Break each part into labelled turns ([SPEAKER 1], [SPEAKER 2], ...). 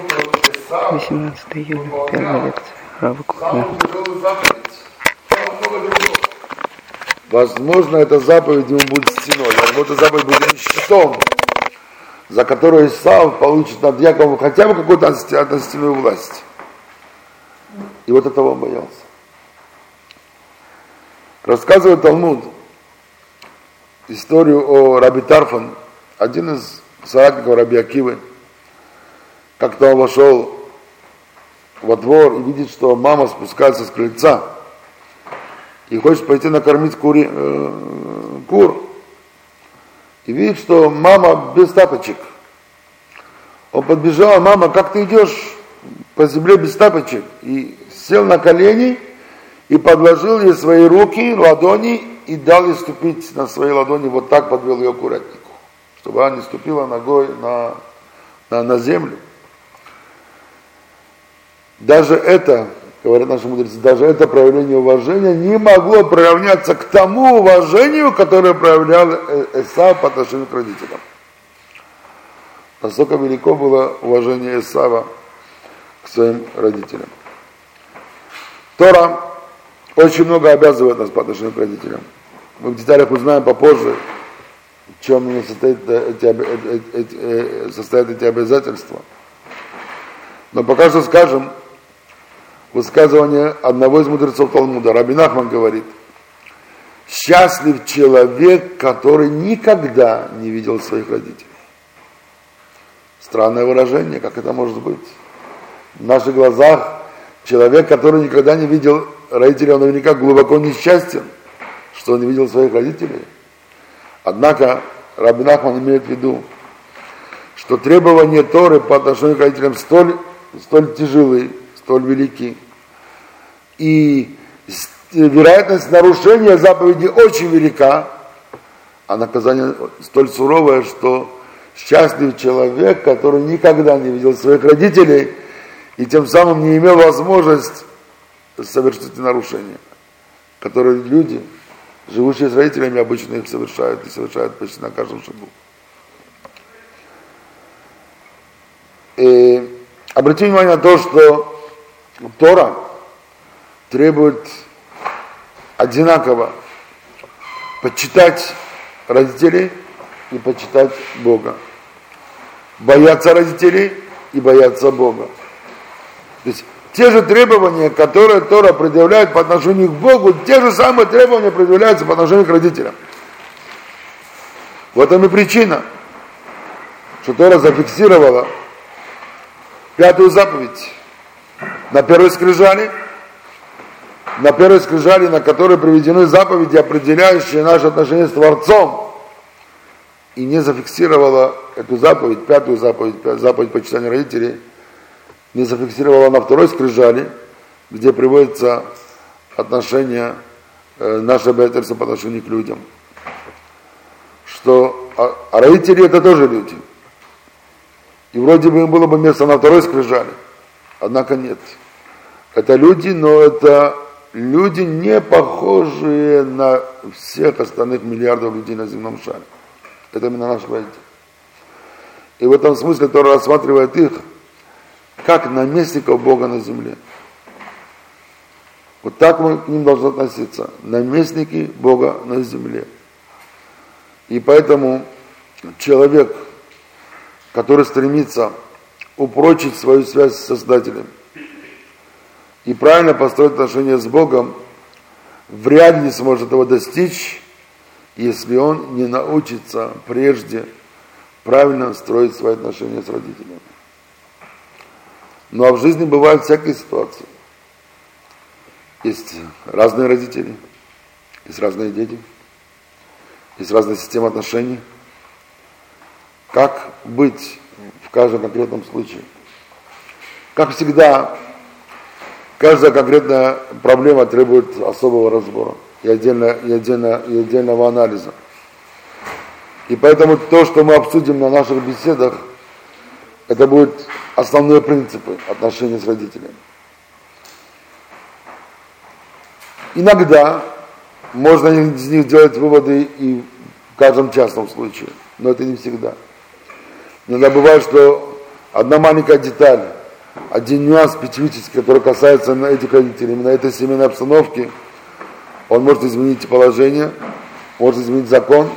[SPEAKER 1] поскольку Исав
[SPEAKER 2] 18 июля, первая лекция. Рава Кухня.
[SPEAKER 1] Возможно, эта заповедь ему будет стеной, возможно, заповедь будет щитом, за который Исав получит над Яковом хотя бы какую-то относительную власть. И вот этого он боялся. Рассказывает Талмуд историю о Раби Тарфан, один из соратников Раби Акивы, как-то он вошел во двор и видит, что мама спускается с крыльца и хочет пойти накормить кури, э, кур. И видит, что мама без тапочек. Он подбежал, мама, как ты идешь по земле без тапочек? И сел на колени и подложил ей свои руки, ладони и дал ей ступить на свои ладони, вот так подвел ее к курятнику, чтобы она не ступила ногой на, на, на землю. Даже это, говорят наши мудрецы, даже это проявление уважения не могло приравняться к тому уважению, которое проявлял Эсав по отношению к родителям. Насколько велико было уважение Исава к своим родителям. Тора очень много обязывает нас по отношению к родителям. Мы в деталях узнаем попозже, в чем состоят эти, эти, эти, состоят эти обязательства. Но пока что скажем, высказывание одного из мудрецов Талмуда, Рабин Ахман говорит, счастлив человек, который никогда не видел своих родителей. Странное выражение, как это может быть? В наших глазах человек, который никогда не видел родителей, он наверняка глубоко несчастен, что он не видел своих родителей. Однако Рабин Ахман имеет в виду, что требования Торы по отношению к родителям столь, столь тяжелые, столь велики, и вероятность нарушения заповеди очень велика, а наказание столь суровое, что счастлив человек, который никогда не видел своих родителей и тем самым не имел возможность совершить эти нарушения, которые люди, живущие с родителями, обычно их совершают и совершают почти на каждом шагу. И обратите внимание на то, что Тора требует одинаково почитать родителей и почитать Бога. Бояться родителей и бояться Бога. То есть те же требования, которые Тора предъявляет по отношению к Богу, те же самые требования предъявляются по отношению к родителям. В этом и причина, что Тора зафиксировала пятую заповедь на первой скрижали – на первой скрижали, на которой приведены заповеди, определяющие наши отношения с Творцом, и не зафиксировала эту заповедь, пятую заповедь, заповедь почитания родителей, не зафиксировала на второй скрижали, где приводится отношение, э, наше обязательство по отношению к людям. Что а, а родители это тоже люди. И вроде бы им было бы место на второй скрижали, однако нет. Это люди, но это люди не похожие на всех остальных миллиардов людей на земном шаре. Это именно наш родители. И в этом смысле Тора рассматривает их как наместников Бога на земле. Вот так мы к ним должны относиться. Наместники Бога на земле. И поэтому человек, который стремится упрочить свою связь с Создателем, и правильно построить отношения с Богом, вряд ли сможет его достичь, если он не научится прежде правильно строить свои отношения с родителями. Ну а в жизни бывают всякие ситуации. Есть разные родители, есть разные дети, есть разная система отношений. Как быть в каждом конкретном случае? Как всегда, Каждая конкретная проблема требует особого разбора и, отдельно, и, отдельно, и отдельного анализа. И поэтому то, что мы обсудим на наших беседах, это будут основные принципы отношений с родителями. Иногда можно из них делать выводы и в каждом частном случае, но это не всегда. Иногда бывает, что одна маленькая деталь, один нюанс специфический, который касается этих родителей, именно этой семейной обстановки, он может изменить положение, может изменить закон.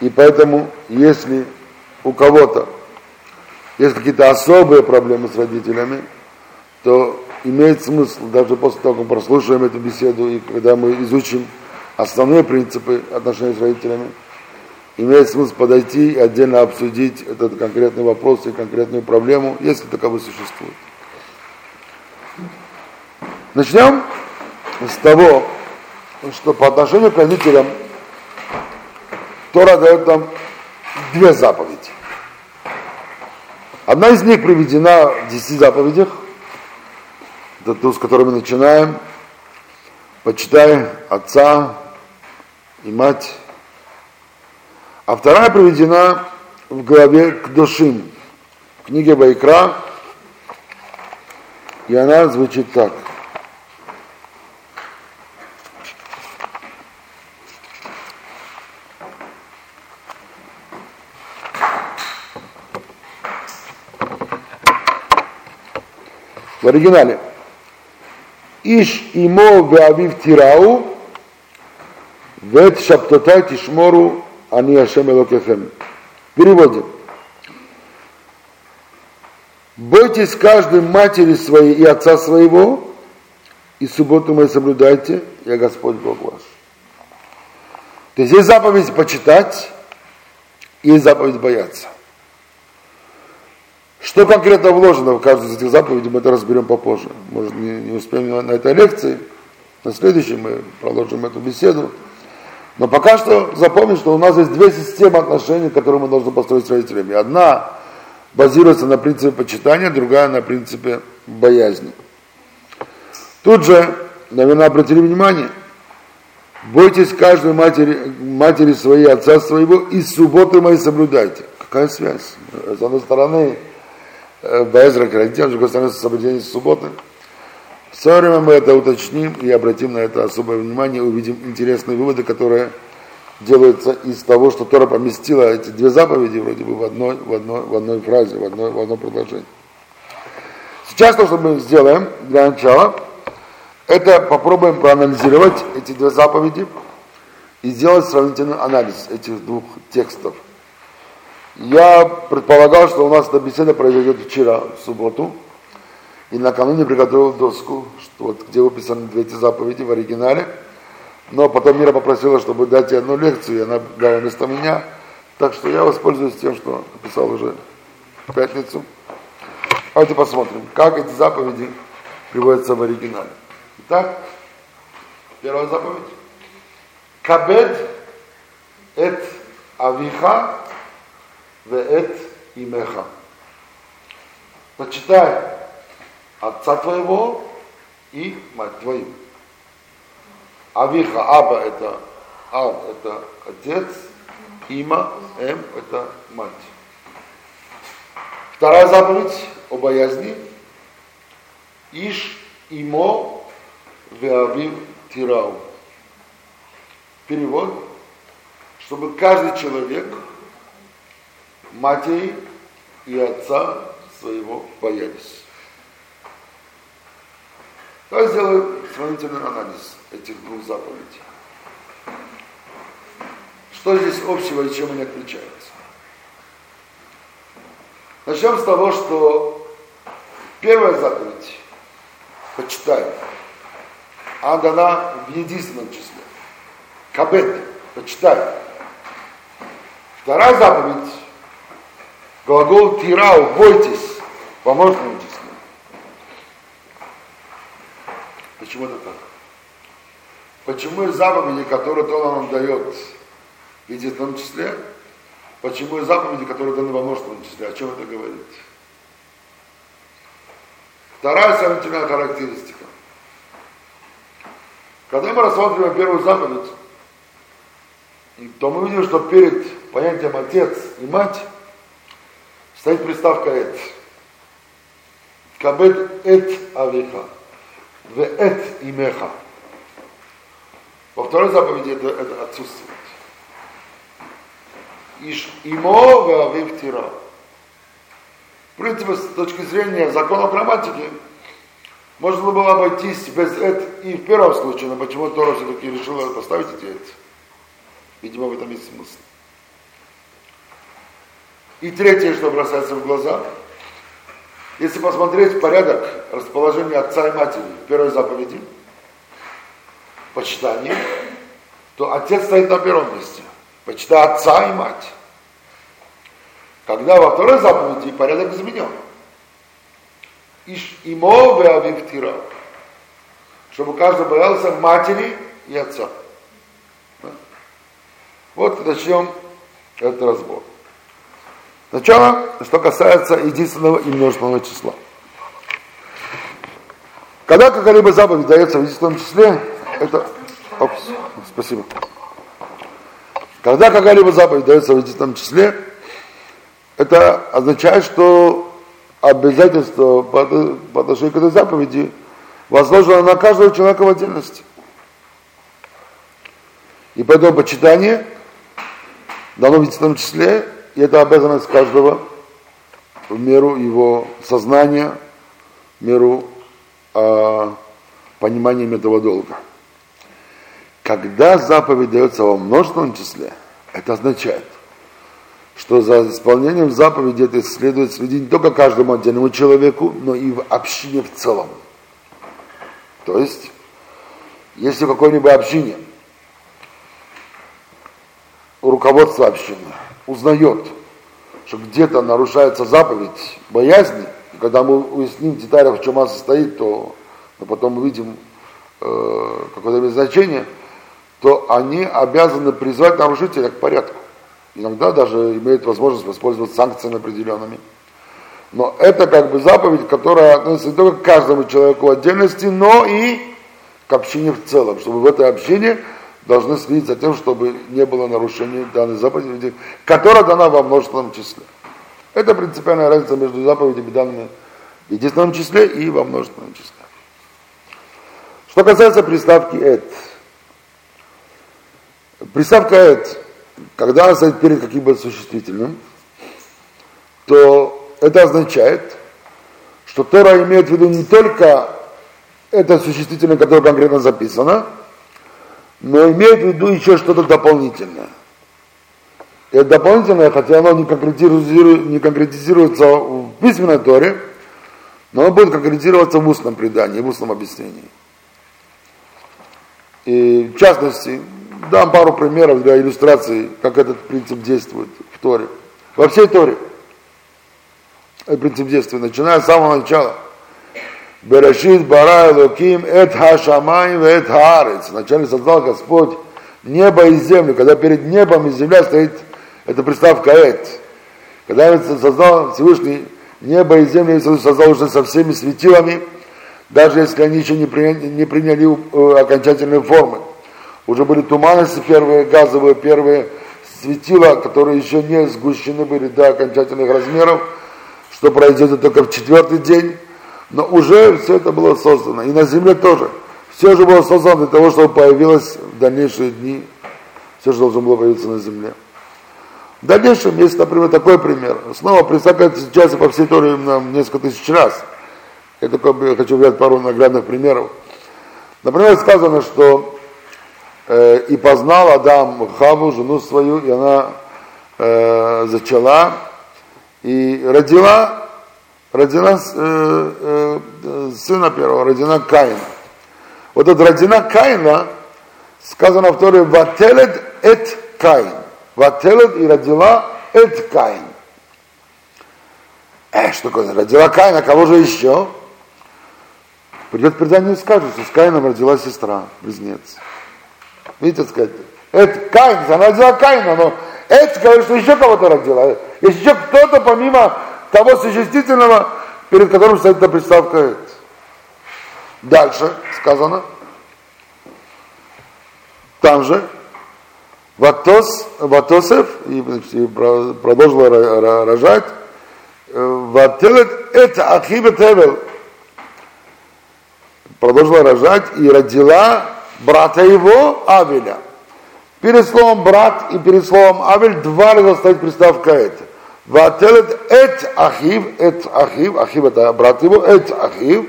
[SPEAKER 1] И поэтому, если у кого-то есть какие-то особые проблемы с родителями, то имеет смысл, даже после того, как мы прослушаем эту беседу, и когда мы изучим основные принципы отношений с родителями, имеет смысл подойти и отдельно обсудить этот конкретный вопрос и конкретную проблему, если таковы существует. Начнем с того, что по отношению к родителям Тора дает нам две заповеди. Одна из них приведена в десяти заповедях, это ту, с которой мы начинаем. Почитай отца и мать. А вторая приведена в главе к душим, в книге Байкра, и она звучит так – в оригинале. Иш имо веавив тирау, вет шаптотай тишмору, ани ашем элокехем. В переводе. Бойтесь каждой матери своей и отца своего, и субботу мы соблюдайте, я Господь Бог ваш. То есть есть заповедь почитать, и есть заповедь бояться. Что конкретно вложено в каждую из этих заповедей, мы это разберем попозже. Может, не, не успеем на этой лекции. На следующей мы продолжим эту беседу. Но пока что запомни, что у нас есть две системы отношений, которые мы должны построить с родителями. Одна базируется на принципе почитания, другая на принципе боязни. Тут же, наверное, обратили внимание, бойтесь каждой матери, матери своей, отца своего, и субботы мои соблюдайте. Какая связь? С одной стороны, Безра Карантин, с другой стороны, соблюдение субботы. В свое время мы это уточним и обратим на это особое внимание, увидим интересные выводы, которые делаются из того, что Тора поместила эти две заповеди вроде бы в одной, в одной, в одной фразе, в, одной, в одном предложении. Сейчас то, что мы сделаем для начала, это попробуем проанализировать эти две заповеди и сделать сравнительный анализ этих двух текстов – я предполагал, что у нас эта беседа произойдет вчера, в субботу, и накануне приготовил доску, что вот, где выписаны две эти заповеди в оригинале. Но потом Мира попросила, чтобы дать ей одну лекцию, и она дала вместо меня. Так что я воспользуюсь тем, что написал уже в пятницу. Давайте посмотрим, как эти заповеди приводятся в оригинале. Итак, первая заповедь. Кабед эт авиха веэт имеха. Почитай отца твоего и мать твою. Авиха, Аба это Ав это отец, Има, Эм это мать. Вторая заповедь о боязни. Иш имо веавив тирау. Перевод, чтобы каждый человек матери и отца своего боялись. Давай сделаем сравнительный анализ этих двух заповедей. Что здесь общего и чем они отличаются? Начнем с того, что первая заповедь, почитай, она дана в единственном числе. Кабет, почитай. Вторая заповедь Глагол тирау, бойтесь, во Почему это так? Почему из заповеди, которые Тора нам дает в единственном числе, почему из заповеди, которые даны во множественном числе, о чем это говорит? Вторая сравнительная характеристика. Когда мы рассматриваем первую заповедь, то мы видим, что перед понятием отец и мать стоит приставка «эт». Кабет эт авиха, в эт имеха. Во второй заповеди это, это отсутствует. Иш имо в авив тира. принципе, с точки зрения закона грамматики, можно было обойтись без это и в первом случае, но почему Тора все-таки решила поставить эти яйца? Видимо, в этом есть смысл. И третье, что бросается в глаза, если посмотреть порядок расположения отца и матери в первой заповеди, почитание, то отец стоит на первом месте. Почитай отца и мать. Когда во второй заповеди порядок изменен. Иш имо веавивтира. Чтобы каждый боялся матери и отца. Вот начнем этот разбор. Сначала, что касается единственного и множественного числа. Когда какая-либо заповедь дается в единственном числе, это... Опс, спасибо. Когда какая-либо заповедь дается в единственном числе, это означает, что обязательство по, отношению к этой заповеди возложено на каждого человека в отдельности. И поэтому почитание дано в единственном числе, и это обязанность каждого в меру его сознания, в меру э, понимания этого долга. Когда заповедь дается во множественном числе, это означает, что за исполнением заповеди это следует следить не только каждому отдельному человеку, но и в общине в целом. То есть, если в какой-либо общине руководство общины узнает, что где-то нарушается заповедь боязни, и когда мы уясним в деталях, в чем она состоит, то но потом мы видим э, какое-то значение, то они обязаны призвать нарушителя к порядку. Иногда даже имеют возможность воспользоваться санкциями определенными. Но это как бы заповедь, которая относится не только к каждому человеку в отдельности, но и к общине в целом, чтобы в этой общине должны следить за тем, чтобы не было нарушений данной заповеди, которая дана во множественном числе. Это принципиальная разница между заповедями, данными в единственном числе и во множественном числе. Что касается приставки «эт». Приставка «эт», когда она стоит перед каким-то существительным, то это означает, что Тора имеет в виду не только это существительное, которое конкретно записано, но имеет в виду еще что-то дополнительное. Это дополнительное, хотя оно не конкретизируется, не конкретизируется в письменной Торе, но оно будет конкретизироваться в устном предании, в устном объяснении. И в частности, дам пару примеров для иллюстрации, как этот принцип действует в Торе. Во всей Торе. Этот принцип действует, начиная с самого начала – Берешит бара Элоким эт хашамай эт хаарец. Вначале создал Господь небо и землю. Когда перед небом и земля стоит эта приставка эт. Когда создал Всевышний небо и землю, и создал уже со всеми светилами, даже если они еще не приняли, не приняли окончательной формы. Уже были туманности первые, газовые первые светила, которые еще не сгущены были до окончательных размеров, что произойдет только в четвертый день но уже все это было создано. И на земле тоже. Все же было создано для того, чтобы появилось в дальнейшие дни. Все же должно было появиться на земле. В дальнейшем есть, например, такой пример. Снова представляется сейчас по всей Торе нам несколько тысяч раз. Я только хочу взять пару наглядных примеров. Например, сказано, что э, и познал Адам Хаву, жену свою, и она э, зачала и родила родина э, э, сына первого, родина Каина. Вот эта родина Каина, сказано в Торе, вателет эт Каин. Вателет и родила эт Каин. Э, что такое? Родила Каина, кого же еще? Придет предание и скажет, что с Каином родила сестра, близнец. Видите, сказать, это Каин, она родила Каина, но это говорит, что еще кого-то родила. Есть еще кто-то помимо того существительного, перед которым стоит эта приставка «эт». Дальше сказано, там же, Ватос, Ватосев, и, и продолжила рожать, э, Вателет это Ахибе Тевел, продолжила рожать и родила брата его Авеля. Перед словом брат и перед словом Авель два раза стоит приставка это. Вателет эт ахив, эт ахив, ахив это брат его, эт ахив,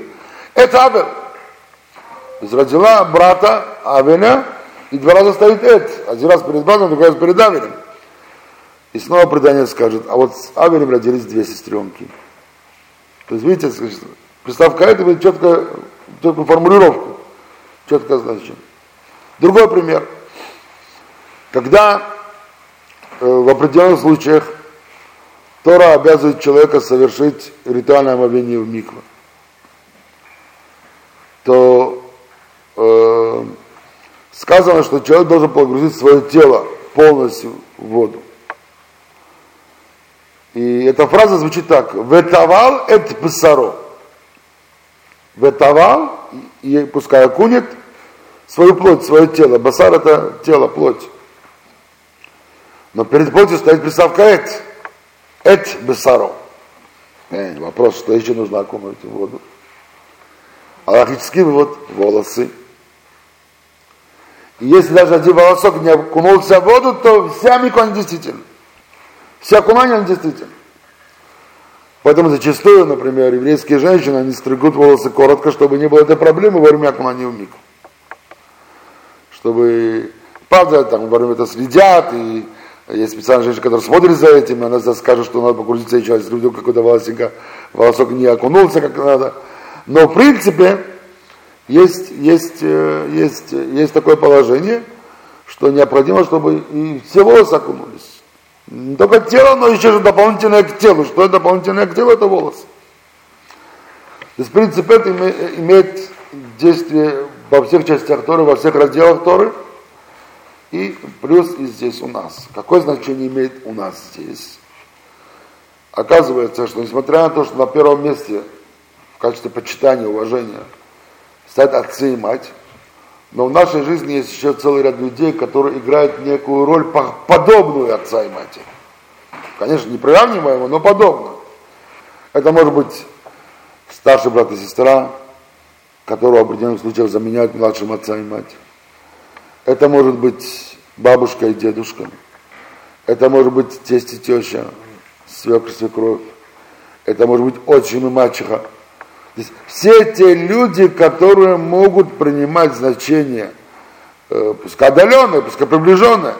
[SPEAKER 1] эт авер. То есть родила брата Авеля, и два раза стоит эт. Один раз перед братом, другой раз перед Авелем. И снова предание скажет, а вот с Авелем родились две сестренки. То есть, видите, приставка это будет четко, четкую формулировку, четко значит. Другой пример. Когда э, в определенных случаях Тора обязывает человека совершить ритуальное омовение в микве, то э, сказано, что человек должен погрузить свое тело полностью в воду. И эта фраза звучит так. Ветавал эт псаро. Ветавал, и пускай окунет свою плоть, свое тело. Басар это тело, плоть. Но перед плотью стоит приставка эт. Эт бесаро. Вопрос, что еще нужно окунуть в воду. А логический вывод – волосы. И если даже один волосок не окунулся в воду, то вся миква недействительна. Все окунания недействительны. Поэтому зачастую, например, еврейские женщины, они стригут волосы коротко, чтобы не было этой проблемы во время окунания в микву. Чтобы, правда, там во время это следят, и есть специальная женщина, которая смотрит за этим, и она скажет, что надо погрузиться еще, если вдруг какой-то волосинка, волосок не окунулся как надо. Но в принципе есть, есть, э, есть, есть такое положение, что необходимо, чтобы и все волосы окунулись. Не только тело, но еще же дополнительное к телу. Что это дополнительное к телу? Это волосы. То есть, в принципе, это имеет действие во всех частях Торы, во всех разделах Торы. И плюс и здесь у нас. Какое значение имеет у нас здесь? Оказывается, что несмотря на то, что на первом месте в качестве почитания, уважения стоят отцы и мать, но в нашей жизни есть еще целый ряд людей, которые играют некую роль подобную отца и матери. Конечно, не приравниваемую, но подобную. Это может быть старший брат и сестра, которого в определенных случаях заменяют младшим отца и мать. Это может быть бабушка и дедушка. Это может быть тесть и теща, свекр, свекровь. Это может быть отчим и мачеха. То есть все те люди, которые могут принимать значение, э, пускай отдаленное, пускай приближенное,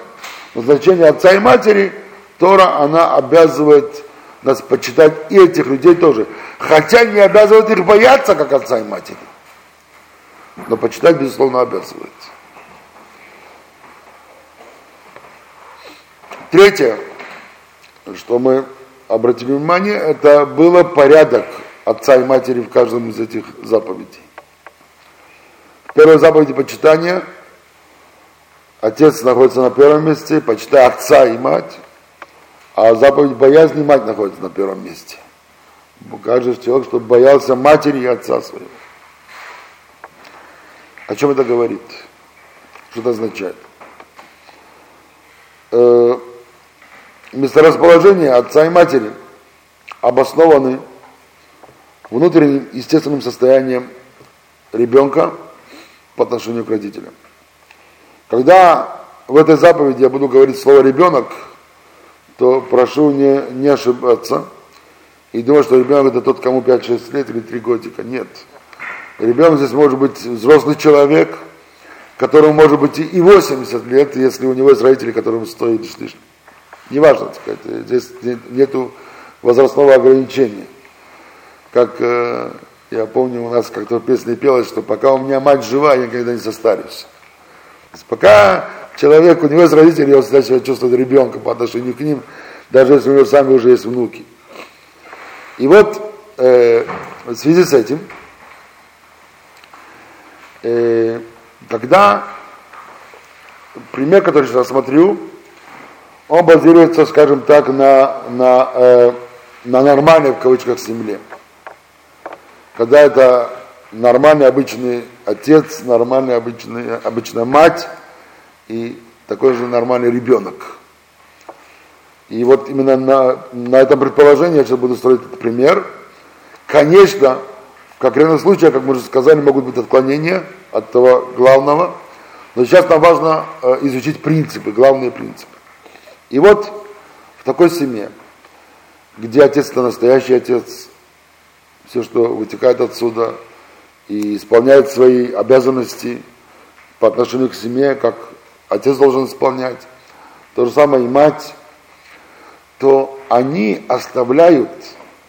[SPEAKER 1] но значение отца и матери, Тора, она обязывает нас почитать и этих людей тоже. Хотя не обязывает их бояться, как отца и матери. Но почитать, безусловно, обязывает. Третье, что мы обратили внимание, это было порядок отца и матери в каждом из этих заповедей. В первой заповеди почитания отец находится на первом месте, почитай отца и мать, а заповедь боязни мать находится на первом месте. Каждый человек, чтобы боялся матери и отца своего. О чем это говорит? Что это означает? Месторасположение отца и матери обоснованы внутренним естественным состоянием ребенка по отношению к родителям. Когда в этой заповеди я буду говорить слово ребенок, то прошу не, не ошибаться и думать, что ребенок это тот, кому 5-6 лет или 3 годика. Нет. Ребенок здесь может быть взрослый человек, которому может быть и 80 лет, если у него есть родители, которым стоит лишним неважно, так сказать, здесь нету возрастного ограничения. Как э, я помню, у нас как-то в песне пелось, что пока у меня мать жива, я никогда не состарюсь. пока человек, у него есть родители, он всегда себя чувствует ребенком по отношению к ним, даже если у него сами уже есть внуки. И вот э, в связи с этим, э, когда пример, который сейчас рассмотрю, он базируется, скажем так, на, на, э, на нормальной, в кавычках, семье. Когда это нормальный обычный отец, нормальный обычный, обычная мать и такой же нормальный ребенок. И вот именно на, на этом предположении я сейчас буду строить этот пример. Конечно, в конкретном случае, как мы уже сказали, могут быть отклонения от того главного, но сейчас нам важно э, изучить принципы, главные принципы. И вот в такой семье где отец это настоящий отец, все, что вытекает отсюда, и исполняет свои обязанности по отношению к семье, как отец должен исполнять. То же самое и мать, то они оставляют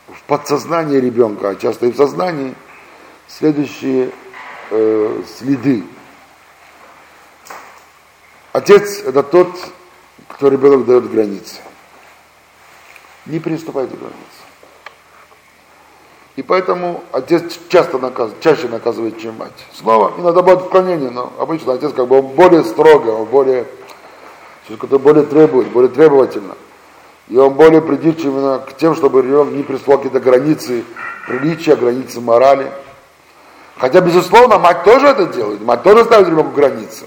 [SPEAKER 1] в подсознании ребенка, а часто и в сознании, следующие э, следы. Отец – это тот, кто ребенок дает границы. Не переступайте границы. И поэтому отец часто наказывает, чаще наказывает, чем мать. Снова иногда бывает отклонение, но обычно отец как бы более строго, он более, что-то более требует, более требовательно. И он более придирчив именно к тем, чтобы ребенок не прислал какие-то границы приличия, границы морали. Хотя, безусловно, мать тоже это делает, мать тоже ставит ребенку границы.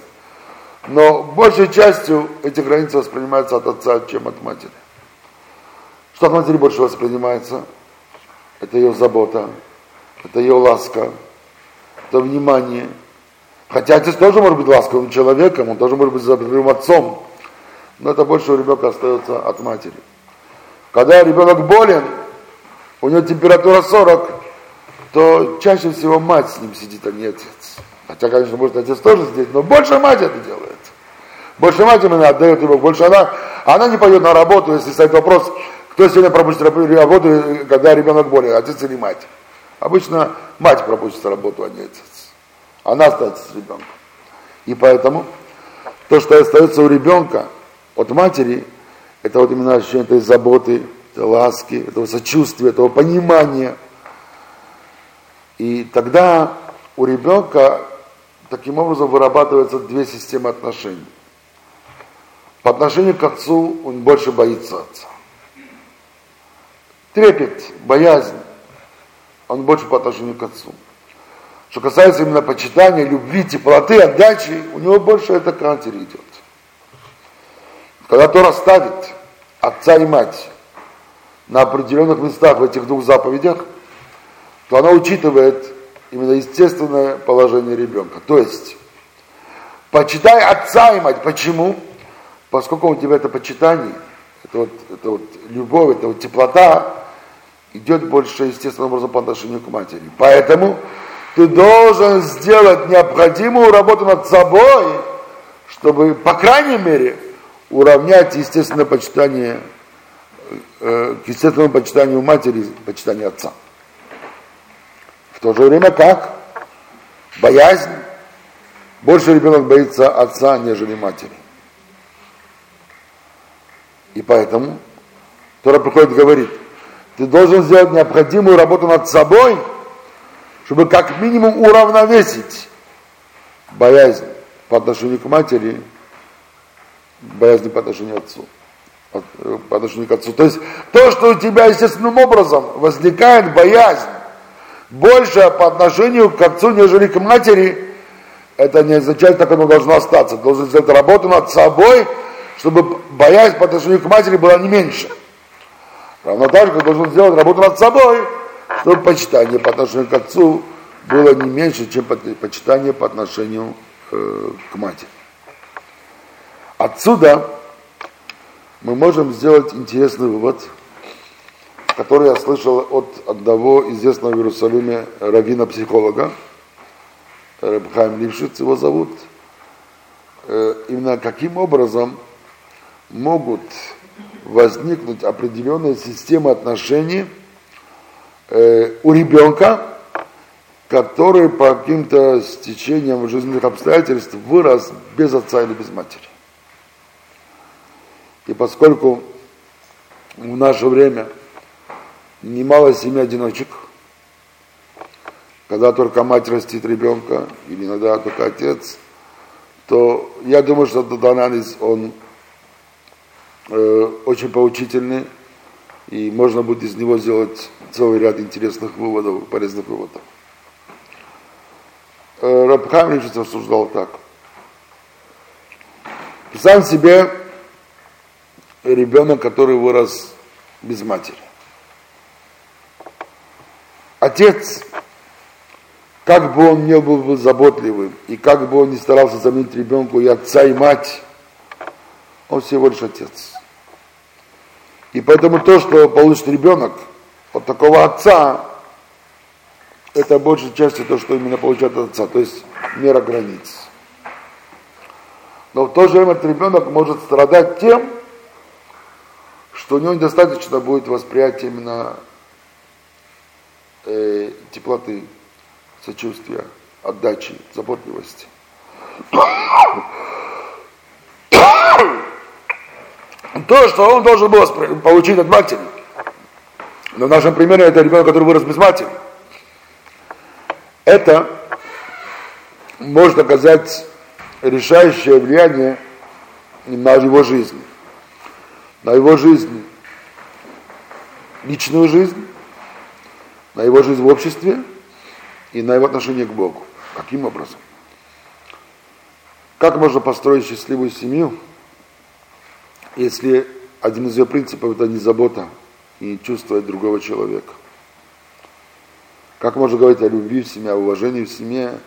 [SPEAKER 1] Но большей частью эти границы воспринимаются от отца, чем от матери. Что от матери больше воспринимается? Это ее забота, это ее ласка, это внимание. Хотя отец тоже может быть ласковым человеком, он тоже может быть заботливым отцом, но это больше у ребенка остается от матери. Когда ребенок болен, у него температура 40, то чаще всего мать с ним сидит, а не отец. Хотя, конечно, может отец тоже здесь, но больше мать это делает. Больше мать именно отдает его, больше она, она не пойдет на работу, если стоит вопрос, кто сегодня пропустит работу, когда ребенок болен, отец или мать. Обычно мать пропустит работу, а не отец. Она остается с ребенком. И поэтому то, что остается у ребенка от матери, это вот именно ощущение этой заботы, этой ласки, этого сочувствия, этого понимания. И тогда у ребенка таким образом вырабатываются две системы отношений. По отношению к отцу он больше боится отца. Трепет, боязнь, он больше по отношению к отцу. Что касается именно почитания, любви, теплоты, отдачи, у него больше это к матери идет. Когда Тора ставит отца и мать на определенных местах в этих двух заповедях, то она учитывает именно естественное положение ребенка. То есть, почитай отца и мать. Почему? поскольку у тебя это почитание, это вот, это вот любовь, это вот теплота, идет больше естественным образом по отношению к матери. Поэтому ты должен сделать необходимую работу над собой, чтобы, по крайней мере, уравнять естественное почитание э, к естественному почитанию матери, почитанию отца. То же время как? Боязнь. Больше ребенок боится отца, нежели матери. И поэтому Тора приходит и говорит, ты должен сделать необходимую работу над собой, чтобы как минимум уравновесить боязнь по отношению к матери, боязнь по отношению к отцу. Э, по отношению к отцу. То есть то, что у тебя естественным образом возникает боязнь больше по отношению к отцу, нежели к матери, это не означает, как оно должно остаться. Должен сделать работу над собой, чтобы боязнь по отношению к матери была не меньше. Равно так же, должен сделать работу над собой, чтобы почитание по отношению к отцу было не меньше, чем почитание по отношению э, к матери. Отсюда мы можем сделать интересный вывод, который я слышал от одного известного в Иерусалиме раввина-психолога, Рабхайм Лившиц его зовут, э, именно каким образом могут возникнуть определенная система отношений э, у ребенка, который по каким-то стечениям жизненных обстоятельств вырос без отца или без матери. И поскольку в наше время немало семей одиночек, когда только мать растит ребенка, или иногда только отец, то я думаю, что этот анализ, он э, очень поучительный, и можно будет из него сделать целый ряд интересных выводов, полезных выводов. Э, Рабхам Рившиц рассуждал так. Сам себе ребенок, который вырос без матери. Отец, как бы он не был, был заботливым, и как бы он не старался заменить ребенку и отца, и мать, он всего лишь отец. И поэтому то, что получит ребенок от такого отца, это большей частью то, что именно получает от отца, то есть мера границ. Но в то же время этот ребенок может страдать тем, что у него недостаточно будет восприятия именно э, теплоты, сочувствия, отдачи, заботливости. То, что он должен был получить от матери. Но в нашем примере это ребенок, который вырос без матери. Это может оказать решающее влияние на его жизнь. На его жизнь, личную жизнь, на его жизнь в обществе и на его отношение к Богу. Каким образом? Как можно построить счастливую семью, если один из ее принципов это не забота и не чувствовать другого человека? Как можно говорить о любви в семье, о уважении в семье,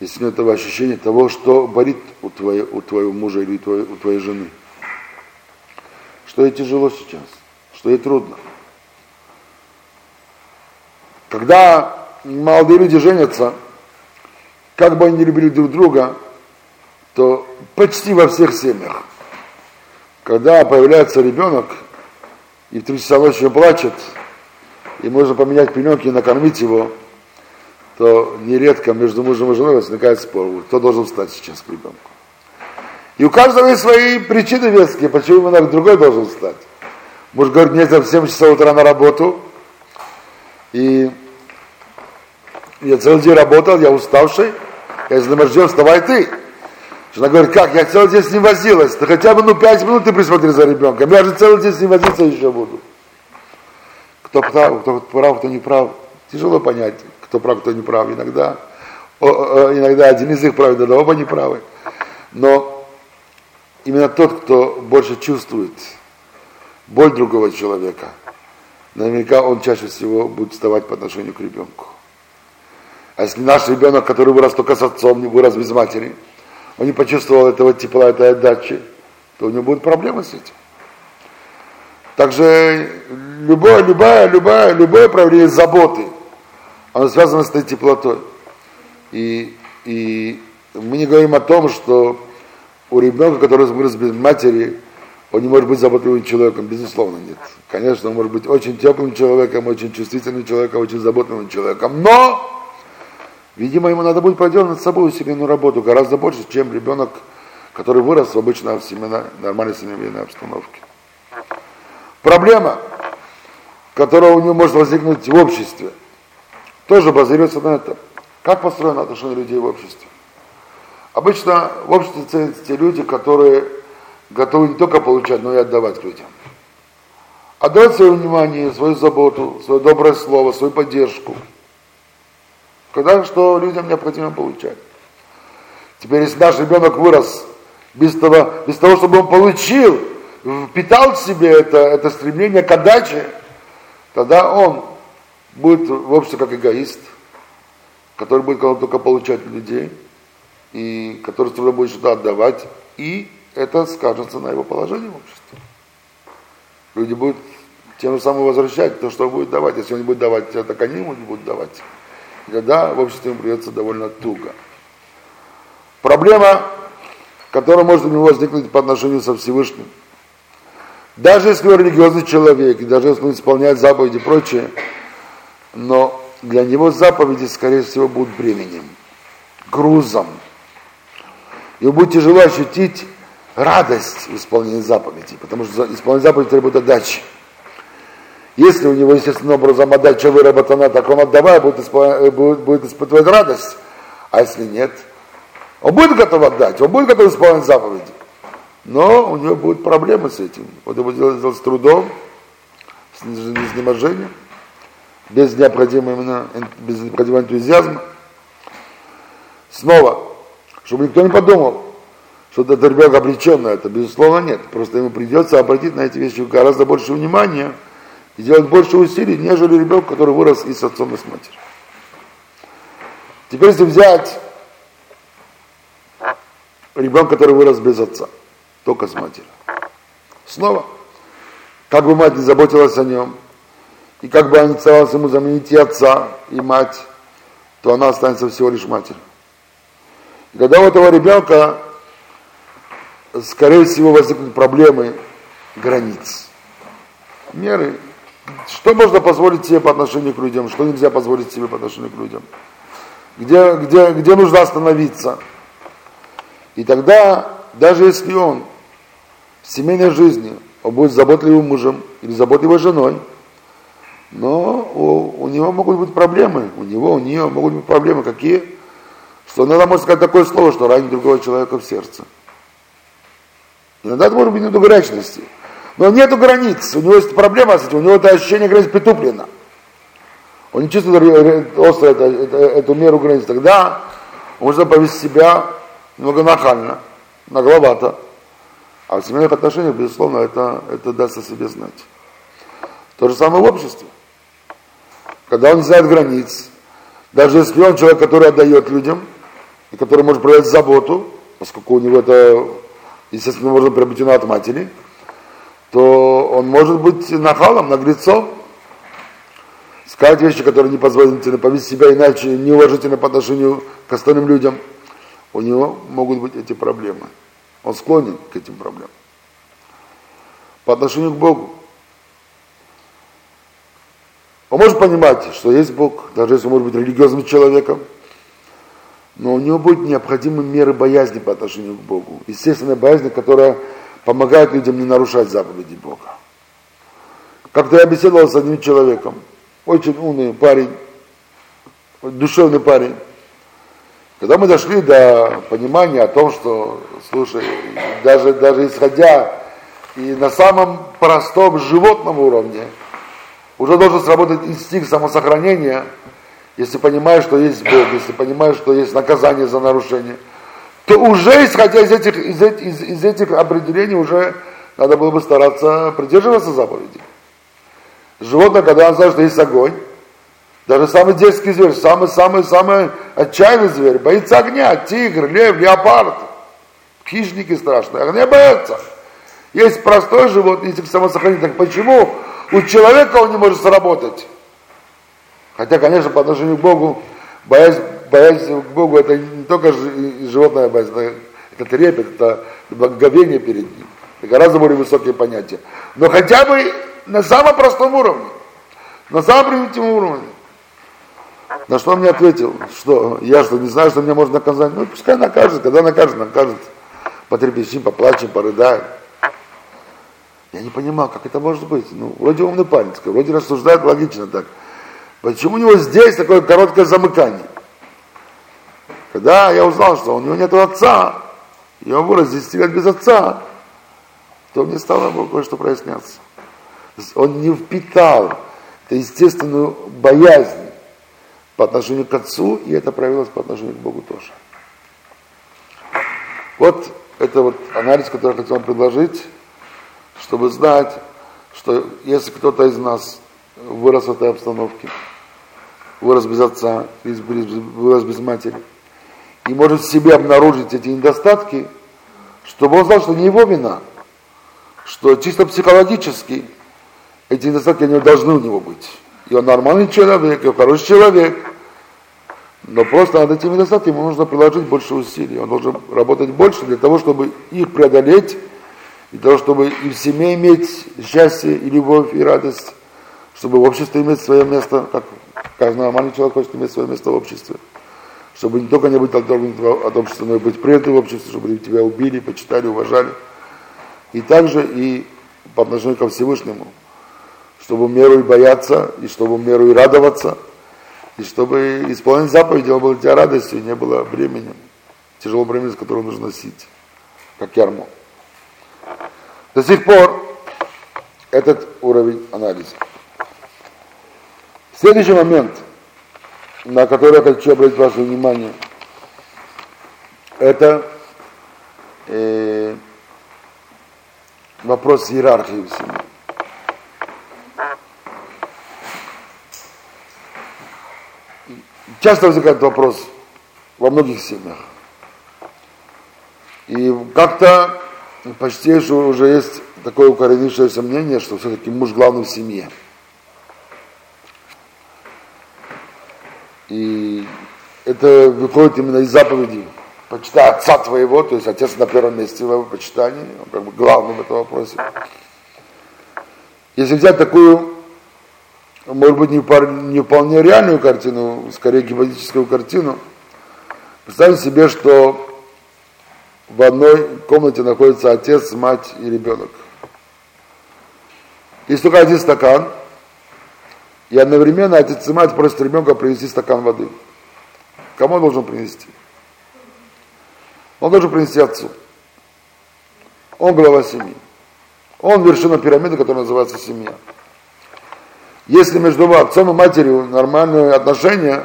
[SPEAKER 1] если нет этого ощущения того, что болит у, твоей, у твоего мужа или у твоей, у твоей жены? Что ей тяжело сейчас, что ей трудно. Когда молодые люди женятся, как бы они не любили друг друга, то почти во всех семьях, когда появляется ребенок, и в три часа ночи плачет, и можно поменять пеленки и накормить его, то нередко между мужем и женой возникает спор, кто должен встать сейчас к ребенку. И у каждого есть свои причины веские, почему именно другой должен встать. Муж говорит, мне в 7 часов утра на работу, и я целый день работал, я уставший, я изнеможден, вставай ты. Жена говорит, как, я целый день с ним возилась, ты хотя бы ну 5 минут ты присмотри за ребенком, я же целый день с ним возиться еще буду. Кто прав, кто прав, кто не прав, тяжело понять кто прав, кто не прав. Иногда, иногда один из них прав, иногда оба не правы. Но именно тот, кто больше чувствует боль другого человека, наверняка он чаще всего будет вставать по отношению к ребенку. А если наш ребенок, который вырос только с отцом, не вырос без матери, он не почувствовал этого тепла, этой отдачи, то у него будут проблемы с этим. Также любое, любая, любая, любое проявление заботы – оно связано с этой теплотой. И, и мы не говорим о том, что у ребенка, который вырос без матери, он не может быть заботливым человеком, безусловно, нет. Конечно, он может быть очень теплым человеком, очень чувствительным человеком, очень заботливым человеком, но, видимо, ему надо будет проделать над собой семейную работу гораздо больше, чем ребенок, который вырос в обычной семейной, нормальной семейной обстановке. Проблема, которая у него может возникнуть в обществе – тоже базируется на этом. Как построено отношение людей в обществе? Обычно в обществе ценятся те люди, которые готовы не только получать, но и отдавать людям. Отдавать свое внимание, свою заботу, свое доброе слово, свою поддержку. Когда что людям необходимо получать. Теперь, если наш ребенок вырос без того, без того чтобы он получил, впитал в себе это, это стремление к отдаче, тогда он будет в обществе как эгоист, который будет только получать людей, и который всегда будет что-то отдавать, и это скажется на его положении в обществе. Люди будут тем самым возвращать то, что он будет давать. Если он не будет давать, так они ему не будут давать. И тогда в обществе ему придется довольно туго. Проблема, которая может у него возникнуть по отношению со Всевышним. Даже если он религиозный человек, и даже если он исполняет заповеди и прочее, но для него заповеди, скорее всего, будут бременем, грузом. Ему будет тяжело ощутить радость в исполнении заповедей, потому что исполнение заповедей требует отдачи. Если у него естественным образом отдача выработана, так он отдавая будет, исполнять, будет, будет испытывать радость. А если нет, он будет готов отдать, он будет готов исполнять заповеди. Но у него будут проблемы с этим. Он это будет делать с трудом, с изнеможением без необходимого, именно, без необходимого энтузиазма. Снова, чтобы никто не подумал, что этот ребенок обречен на это, безусловно нет. Просто ему придется обратить на эти вещи гораздо больше внимания и делать больше усилий, нежели ребенок, который вырос и с отцом, и с матерью. Теперь если взять ребенка, который вырос без отца, только с матерью. Снова, как бы мать не заботилась о нем, и как бы она не старалась ему заменить и отца, и мать, то она останется всего лишь матерью. И когда у этого ребенка, скорее всего, возникнут проблемы границ, меры, что можно позволить себе по отношению к людям, что нельзя позволить себе по отношению к людям, где, где, где нужно остановиться. И тогда, даже если он в семейной жизни, он будет заботливым мужем или заботливой женой, но у, у него могут быть проблемы, у него, у нее могут быть проблемы какие, что иногда можно сказать такое слово, что ранит другого человека в сердце. Иногда это может быть не до горячности. Но нету границ, у него есть проблема с этим, у него это ощущение границ притуплено. Он не чувствует остро это, это, эту меру границ. Тогда может повести себя немного нахально, нагловато. А в семейных отношениях, безусловно, это, это даст о себе знать. То же самое в обществе. Когда он не знает границ, даже если он человек, который отдает людям, и который может проявить заботу, поскольку у него это, естественно, может приобретено от матери – то он может быть нахалом, наглецом, сказать вещи, которые не непозволительны, повести себя иначе, неуважительно по отношению к остальным людям. У него могут быть эти проблемы. Он склонен к этим проблемам. По отношению к Богу. Он может понимать, что есть Бог, даже если он может быть религиозным человеком, но у него будет необходимы меры боязни по отношению к Богу. Естественная боязнь, которая помогает людям не нарушать заповеди Бога. Как-то я беседовал с одним человеком, очень умный парень, душевный парень. Когда мы дошли до понимания о том, что, слушай, даже, даже исходя и на самом простом животном уровне, уже должен сработать инстинкт самосохранения, если понимаешь, что есть Бог, если понимаешь, что есть наказание за нарушение – то уже, исходя из этих, из, из, из этих определений, уже надо было бы стараться придерживаться заповедей. Животное, когда он знает, что есть огонь, даже самый детский зверь, самый-самый-самый отчаянный зверь, боится огня, тигр, лев, леопард, хищники страшные, огня боятся. Есть простое животное, есть. Так почему у человека он не может сработать? Хотя, конечно, по отношению к Богу, боязнь боязнь к Богу это не только животная боязнь, это, это трепет, это благоговение перед Ним. Это гораздо более высокие понятия. Но хотя бы на самом простом уровне, на самом примитивном уровне. На что он мне ответил, что я что, не знаю, что меня можно наказать? Ну, пускай накажет, когда накажет, накажет. Потрепещим, поплачем, порыдаем. Я не понимал, как это может быть. Ну, вроде умный парень, вроде рассуждает логично так. Почему у него здесь такое короткое замыкание? Когда я узнал, что у него нет отца, и он вырос 10 лет без отца, то мне стало кое-что проясняться. Он не впитал это естественную боязнь по отношению к отцу, и это проявилось по отношению к Богу тоже. Вот это вот анализ, который я хотел вам предложить, чтобы знать, что если кто-то из нас вырос в этой обстановке, вырос без отца, вырос без матери – и может в себе обнаружить эти недостатки, чтобы он знал, что не его вина, что чисто психологически эти недостатки они должны у него быть. И он нормальный человек, и он хороший человек, но просто над этими недостатками ему нужно приложить больше усилий. Он должен работать больше для того, чтобы их преодолеть, и для того, чтобы и в семье иметь счастье, и любовь, и радость, чтобы в обществе иметь свое место, как каждый нормальный человек хочет иметь свое место в обществе чтобы не только не быть отторгнутым от общества, но и быть принятым в обществе, чтобы тебя убили, почитали, уважали. И также и по отношению ко Всевышнему, чтобы меру и бояться, и чтобы меру и радоваться, и чтобы исполнять заповеди, он был тебя радостью, и не было бременем, тяжелого бремени, с которым нужно носить, как ярмо. До сих пор этот уровень анализа. Следующий момент – на который я хочу обратить ваше внимание, это э, вопрос иерархии в семье. Часто возникает вопрос во многих семьях. И как-то почти уже есть такое укоренившееся мнение, что все-таки муж главный в семье. И это выходит именно из заповеди. Почитай отца твоего, то есть отец на первом месте в его почитании, он как бы главный в этом вопросе. Если взять такую, может быть, не вполне реальную картину, скорее гипотетическую картину, представьте себе, что в одной комнате находится отец, мать и ребенок. Есть только один стакан, и одновременно отец и мать просят ребенка принести стакан воды. Кому он должен принести? Он должен принести отцу. Он глава семьи. Он вершина пирамиды, которая называется семья. Если между отцом и матерью нормальные отношения,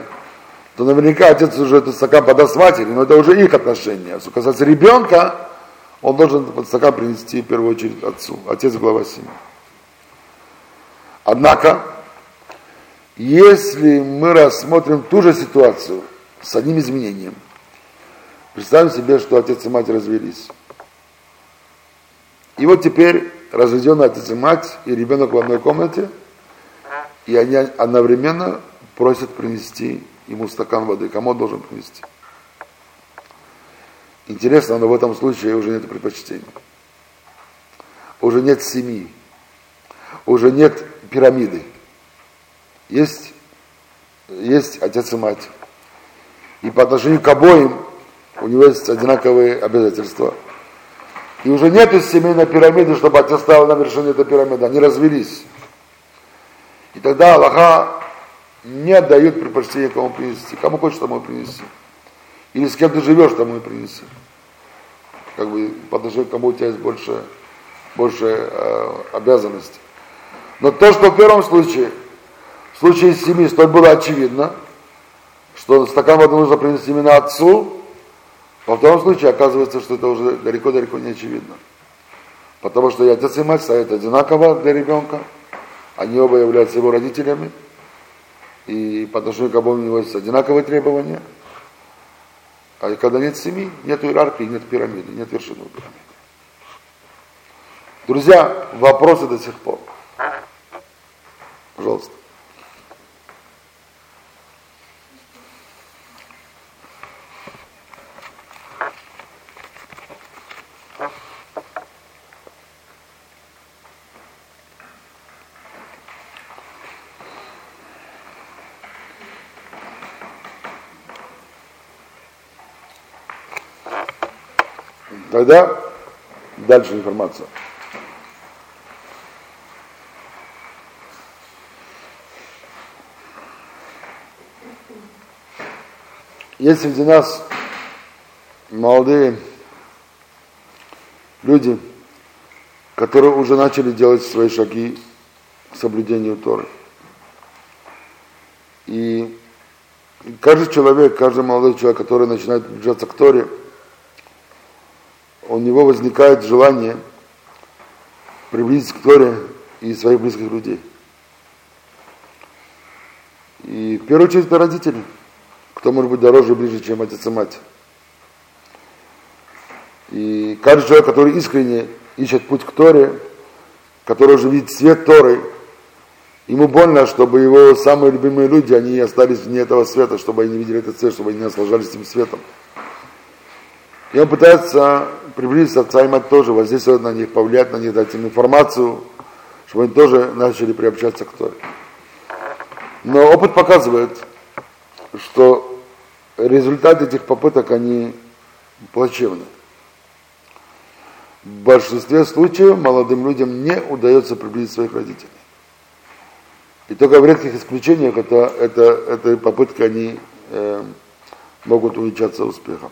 [SPEAKER 1] то наверняка отец уже этот стакан подаст матери, но это уже их отношения. Что касается ребенка, он должен этот стакан принести в первую очередь отцу. Отец глава семьи. Однако, если мы рассмотрим ту же ситуацию с одним изменением, представим себе, что отец и мать развелись. И вот теперь разведенный отец и мать и ребенок в одной комнате, и они одновременно просят принести ему стакан воды. Кому должен принести? Интересно, но в этом случае уже нет предпочтений. Уже нет семьи. Уже нет пирамиды. Есть, есть отец и мать. И по отношению к обоим у него есть одинаковые обязательства. И уже нет семейной пирамиды, чтобы отец стал на вершине этой пирамиды. Они развелись. И тогда Аллаха не отдает предпочтение кому принести. Кому хочешь, тому и принеси. Или с кем ты живешь, тому и принеси. Как бы по отношению к кому у тебя есть больше, больше э, обязанностей. Но то, что в первом случае, в случае семьи, столь было очевидно, что стакан воды нужно принести именно отцу, во втором случае оказывается, что это уже далеко-далеко не очевидно. Потому что и отец и мать стоят одинаково для ребенка, они оба являются его родителями, и по отношению к обоим у него есть одинаковые требования. А когда нет семьи, нет иерархии, нет пирамиды, нет вершины пирамиды. Друзья, вопросы до сих пор. Пожалуйста. Тогда дальше информация. Есть среди нас молодые люди, которые уже начали делать свои шаги к соблюдению Торы. И каждый человек, каждый молодой человек, который начинает приближаться к Торе, у него возникает желание приблизиться к Торе и своих близких людей. И в первую очередь это родители – кто может быть дороже и ближе, чем отец и мать. И каждый человек, который искренне ищет путь к Торе, который уже видит свет Торы, ему больно, чтобы его самые любимые люди, они остались вне этого света, чтобы они не видели этот свет, чтобы они не наслаждались этим светом. И он пытается приблизиться отца и мать тоже, воздействовать на них, повлиять на них, дать им информацию, чтобы они тоже начали приобщаться к Торе. Но опыт показывает, что результаты этих попыток, они плачевны. В большинстве случаев молодым людям не удается приблизить своих родителей. И только в редких исключениях это, это, этой попытки они э, могут увенчаться успехом.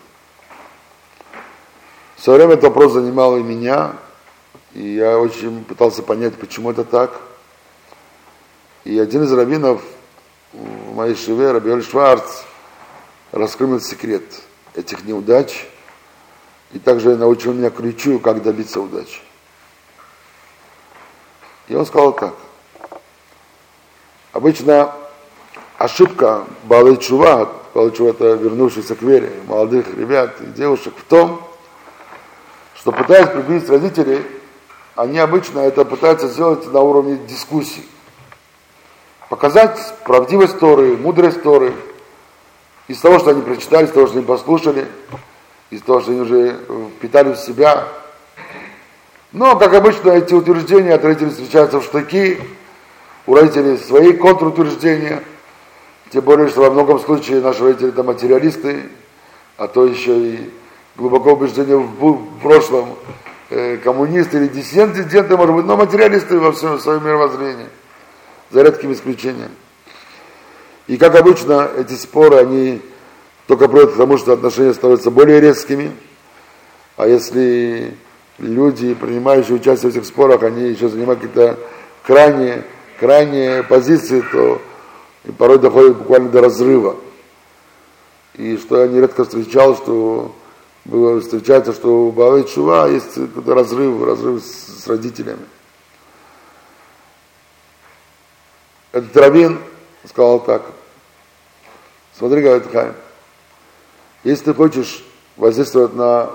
[SPEAKER 1] В свое время этот вопрос занимал и меня, и я очень пытался понять, почему это так. И один из раввинов в моей шиве, Рабиоль Шварц, раскрыл этот секрет этих неудач и также научил меня ключу, как добиться удачи. И он сказал так. Обычно ошибка Балы Чува, Балы Чува это вернувшихся к вере, молодых ребят и девушек в том, что пытаясь приблизить родителей, они обычно это пытаются сделать на уровне дискуссий. Показать правдивость Торы, мудрость Торы, из того, что они прочитали, из того, что они послушали, из того, что они уже впитали в себя. Но, как обычно, эти утверждения от родителей встречаются в штыки, у родителей свои контрутверждения, тем более, что во многом случае наши родители это материалисты, а то еще и глубоко убеждения в, прошлом э, коммунисты или диссиденты, диссиденты, может быть, но материалисты во всем своем мировоззрении, за редким исключением. И как обычно, эти споры, они только приводят к тому, что отношения становятся более резкими, а если люди, принимающие участие в этих спорах, они еще занимают какие-то крайние, крайние позиции, то порой доходит буквально до разрыва. И что я нередко встречал, что было, встречается, что у Бавы Чува есть какой-то разрыв, разрыв с, с родителями. Этот Равин сказал так. Смотри, говорит Хайм, если ты хочешь воздействовать на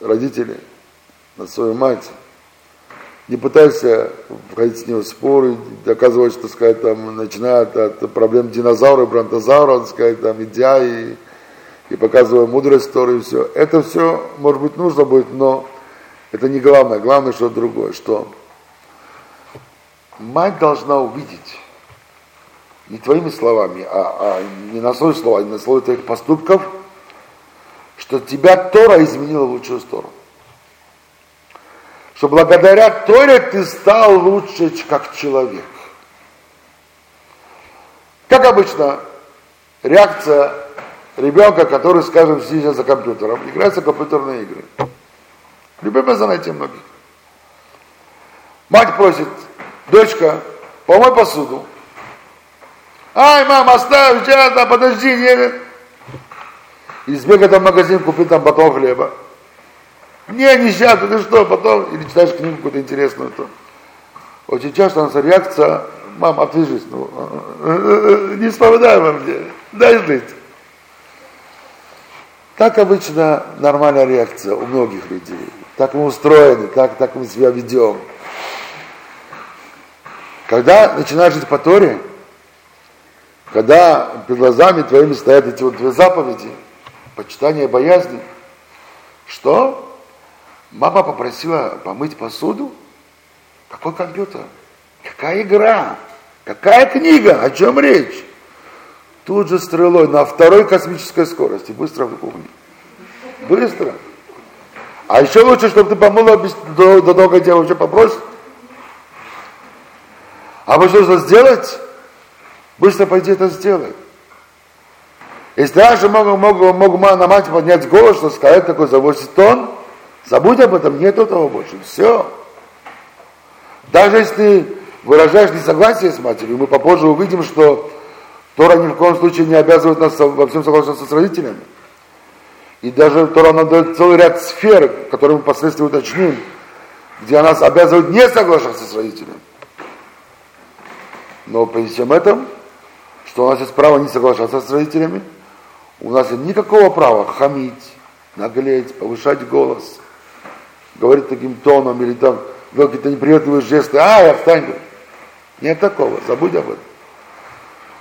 [SPEAKER 1] родителей, на свою мать, не пытайся входить с ним в споры, доказывать, что, сказать, там, начиная от проблем динозавра, бронтозавра, сказать, там, идя и, и показывая мудрость истории, и все. Это все, может быть, нужно будет, но это не главное. Главное, что другое, что мать должна увидеть, не твоими словами, а, а не на свои слова, а на слове твоих поступков, что тебя Тора изменила в лучшую сторону что благодаря Торе ты стал лучше как человек. Как обычно, реакция ребенка, который, скажем, сидит за компьютером, играется в компьютерные игры. Любимое занятие многих. Мать просит, дочка, помой посуду. Ай, мама, оставь, сейчас, да, подожди, не... И сбегай в магазин, купи там батон хлеба. Не, не сейчас, ты что, потом, или читаешь книгу какую-то интересную, то. Очень часто у нас реакция, мам, отвяжись, ну, не вспоминай во мне, дай жить. Так обычно нормальная реакция у многих людей. Так мы устроены, так, так мы себя ведем. Когда начинаешь жить по Торе, когда перед глазами твоими стоят эти вот две заповеди, почитание боязни, что? Мама попросила помыть посуду. Какой компьютер? Какая игра? Какая книга? О чем речь? Тут же стрелой на второй космической скорости. Быстро в. Быстро. А еще лучше, чтобы ты помыла до, до того, тебя вообще попросят. А вы что нужно сделать? Быстро пойди это сделай. Если раньше мог, мог, мог на мать поднять голос, что сказать такой завозит тон, Забудь об этом, нет этого больше. Все. Даже если ты выражаешь несогласие с матерью, мы попозже увидим, что Тора ни в коем случае не обязывает нас во всем соглашаться с родителями. И даже Тора нам дает целый ряд сфер, которые мы впоследствии уточним, где нас обязывает не соглашаться с родителями. Но при всем этом, что у нас есть право не соглашаться с родителями, у нас нет никакого права хамить, наглеть, повышать голос, говорит таким тоном или там какие-то неприветливые жесты, а, я встань. Нет такого, забудь об этом.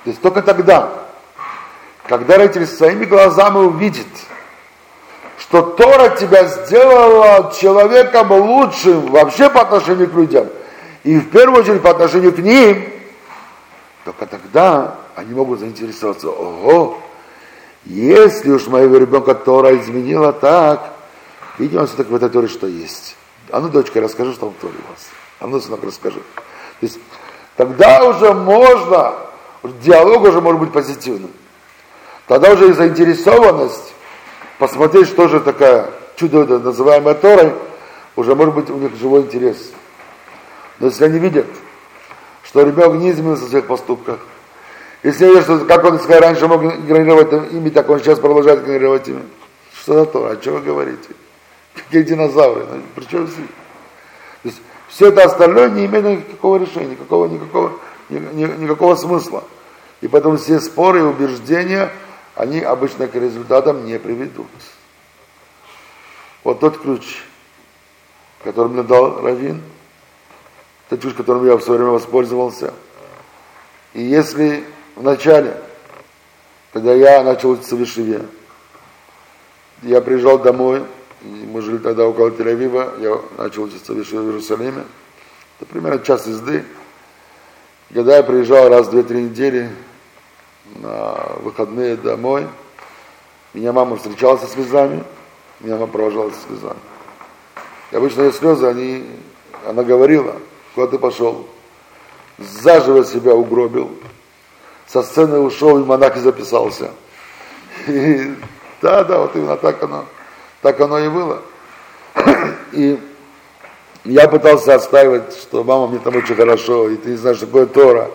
[SPEAKER 1] То есть только тогда, когда родитель своими глазами увидит, что Тора тебя сделала человеком лучшим вообще по отношению к людям, и в первую очередь по отношению к ним, только тогда они могут заинтересоваться, ого, если уж моего ребенка Тора изменила так, Видимо, все-таки в этой Торе что есть. А ну, дочка, расскажи, что в Торе у вас. А ну, сынок, расскажи. То есть, тогда уже можно, диалог уже может быть позитивным. Тогда уже и заинтересованность посмотреть, что же такая чудо называемая Торой, уже может быть у них живой интерес. Но если они видят, что ребенок не изменился в своих поступках, если видят, что, как он сказал, раньше мог игнорировать ими, так он сейчас продолжает игнорировать ими. Что за то? О чем вы говорите? Какие динозавры? Ну, Причем все? То есть все это остальное не имеет никакого решения, никакого, никакого, никакого смысла. И поэтому все споры и убеждения, они обычно к результатам не приведут. Вот тот ключ. который мне дал Равин. Это ключ, которым я в свое время воспользовался. И если в начале, когда я начал учиться в Ишиве, я приезжал домой, мы жили тогда около Тель-Авива, я начал учиться в Ишиве в Иерусалиме, это примерно час езды. Когда я приезжал раз в две-три недели на выходные домой, меня мама встречала со слезами, меня мама провожала со слезами. И обычно ее слезы, они, она говорила, куда ты пошел? Заживо себя угробил, со сцены ушел и монах и записался. И, да, да, вот именно так оно, так оно и было. И я пытался отстаивать, что мама мне там очень хорошо, и ты не знаешь, что такое Тора,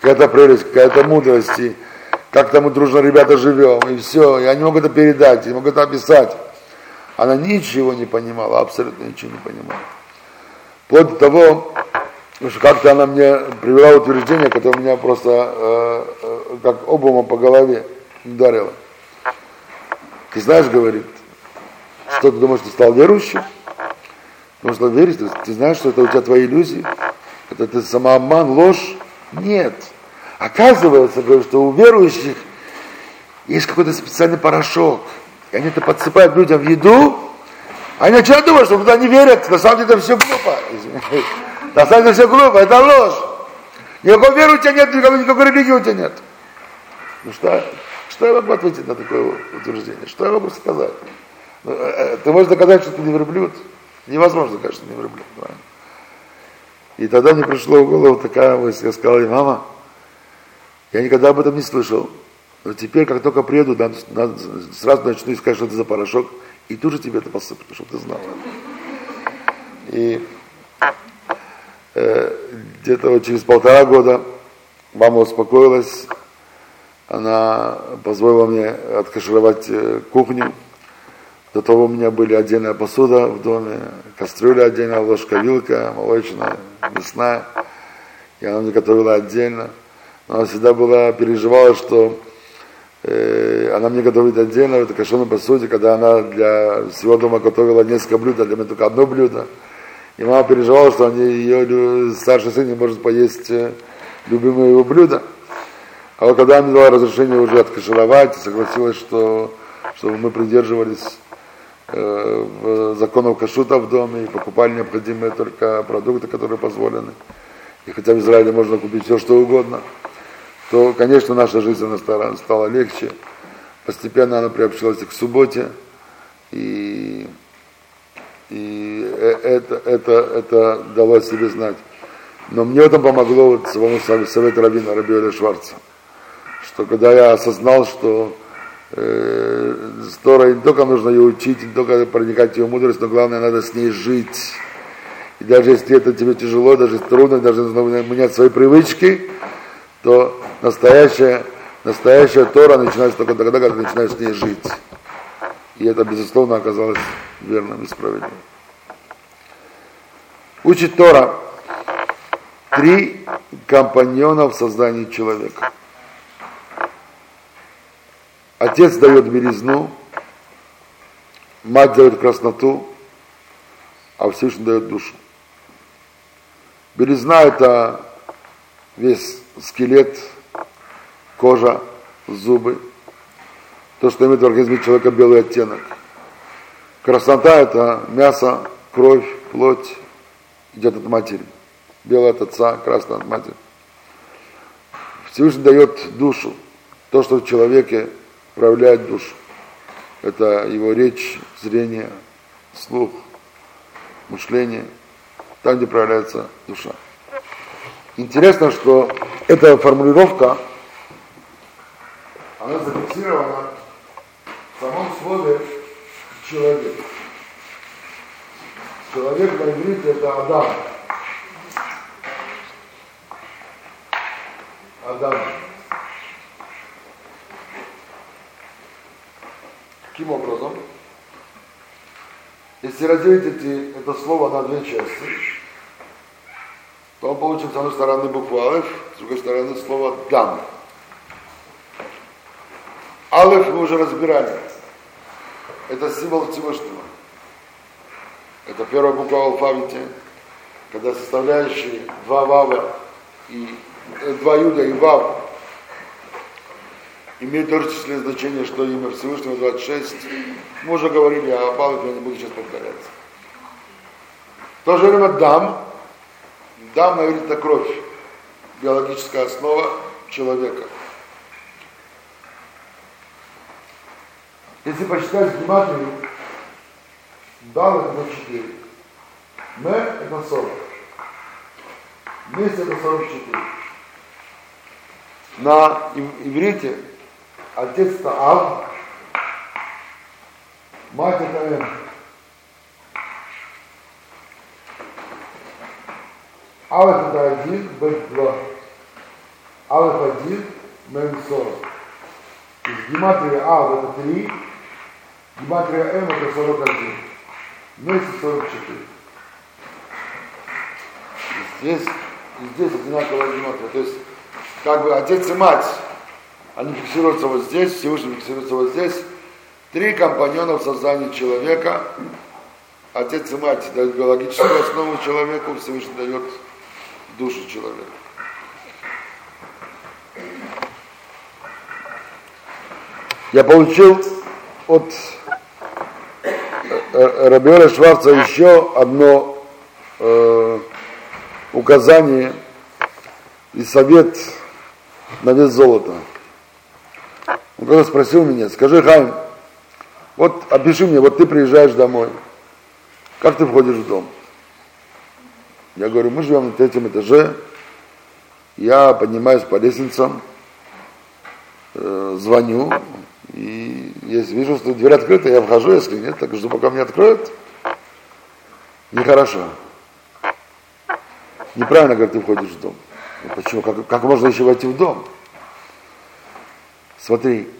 [SPEAKER 1] какая-то прелесть, какая-то мудрость, и как там мы дружно ребята живем, и все. Я не мог это передать, не мог это описать. Она ничего не понимала, абсолютно ничего не понимала. Вплоть до того, что как-то она мне привела утверждение, которое меня просто э, э, как обумом по голове ударило. Ты знаешь, говорит, что ты думаешь, ты стал верующим? Что верить, ты, ты знаешь, что это у тебя твои иллюзии? Это ты самообман, ложь? Нет. Оказывается, что у верующих есть какой-то специальный порошок. И они это подсыпают людям в еду, они начинают думать, что туда не верят, на самом деле это все глупо. На самом деле все глупо, это ложь. Никакой веры у тебя нет, никакой, никакой религии у тебя нет. Ну что, что я могу ответить на такое утверждение? Что я могу сказать? Ну, э, э, ты можешь доказать, что ты не верблюд? Невозможно, конечно, не верблюд. Правильно? И тогда мне пришло в голову такая мысль, я сказал ей, мама, я никогда об этом не слышал. Но теперь, как только приеду, надо, надо, сразу начну искать, что это за порошок, и тут же тебе это посыплю, чтобы ты знал. И э, где-то вот через полтора года мама успокоилась, она позволила мне откашировать э, кухню. До того у меня были отдельная посуда в доме, кастрюля отдельная, ложка, вилка, молочная, мясная. И она мне готовила отдельно. Но она всегда была, переживала, что э, она мне готовит отдельно в этой кошерной посуде, когда она для всего дома готовила несколько блюд, а для меня только одно блюдо. И мама переживала, что они, ее старший сын не может поесть э, любимое его блюдо. А вот когда она мне дала разрешение уже откашировать, согласилась, что, чтобы мы придерживались законов кашута в доме и покупали необходимые только продукты, которые позволены. И хотя в Израиле можно купить все, что угодно, то, конечно, наша жизнь она стала, стала легче. Постепенно она приобщилась к субботе, и, и э, это, это, это дало себе знать. Но мне это помогло вот самому совет Равина, Рабиоля Шварца, что когда я осознал, что э, Тора не только нужно ее учить, не только проникать в ее мудрость, но главное, надо с ней жить. И даже если это тебе тяжело, даже трудно, даже нужно менять свои привычки, то настоящая, настоящая Тора начинается только тогда, когда ты начинаешь с ней жить. И это, безусловно, оказалось верным и справедливым. Учит Тора три компаньона в создании человека. Отец дает белизну, мать дает красноту, а Всевышний дает душу. Белизна – это весь скелет, кожа, зубы, то, что имеет в организме человека белый оттенок. Краснота – это мясо, кровь, плоть, идет от матери. Белая от отца, красная от матери. Всевышний дает душу, то, что в человеке проявляет душу. Это его речь, зрение, слух, мышление, там, где проявляется душа. Интересно, что эта формулировка, она зафиксирована в самом слове человек. Человек на иврите это Адам. Адам. Каким образом? Если разделить эти, это слово на две части, то он получим с одной стороны букву Алеф, с другой стороны слово Дам. Алеф мы уже разбирали. Это символ Всевышнего. Это первая буква в алфавите, когда составляющие два вава и э, два юда и вав имеют тоже числительное значение, что имя Всевышнего 26. Мы уже говорили о Павле, я не буду сейчас повторяться. В то же время дам, дам, на это кровь, биологическая основа человека. Если посчитать гематрию, дал это 4. М это 40. Вместе это 44. На иврите отец это Ав, мать это М. Алеф это один, Бет два. Алеф один, Мем сорок. То есть гематрия А это три, гематрия М это сорок один. Вместе сорок четыре. Здесь, здесь одинаковая гематрия. То есть, как бы отец и мать, они фиксируются вот здесь, Всевышний фиксируется вот здесь. Три компаньона в создании человека. Отец и мать дают биологическую основу человеку, Всевышний дает душу человека. Я получил от э, э, Рабиоля Шварца еще одно э, указание и совет на вес золота. Когда спросил меня, скажи, Хайм, вот опиши мне, вот ты приезжаешь домой, как ты входишь в дом? Я говорю, мы живем на третьем этаже, я поднимаюсь по лестницам, э, звоню, и если вижу, что дверь открыта, я вхожу, если нет, так жду, пока мне откроют. Нехорошо. Неправильно, как ты входишь в дом. Почему? Как, как можно еще войти в дом? Смотри,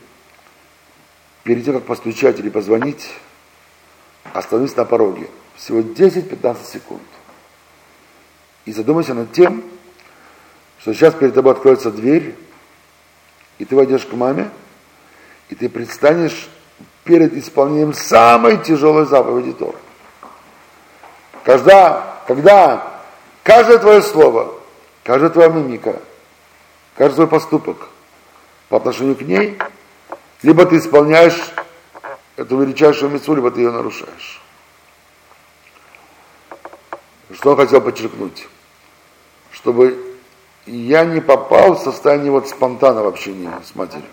[SPEAKER 1] перед тем, как постучать или позвонить, остановись на пороге. Всего 10-15 секунд. И задумайся над тем, что сейчас перед тобой откроется дверь, и ты войдешь к маме, и ты предстанешь перед исполнением самой тяжелой заповеди Тора. Когда, когда каждое твое слово, каждая твоя мимика, каждый твой поступок по отношению к ней, либо ты исполняешь эту величайшую мецу, либо ты ее нарушаешь. Что он хотел подчеркнуть? Чтобы я не попал в состояние вот спонтанного общения с матерью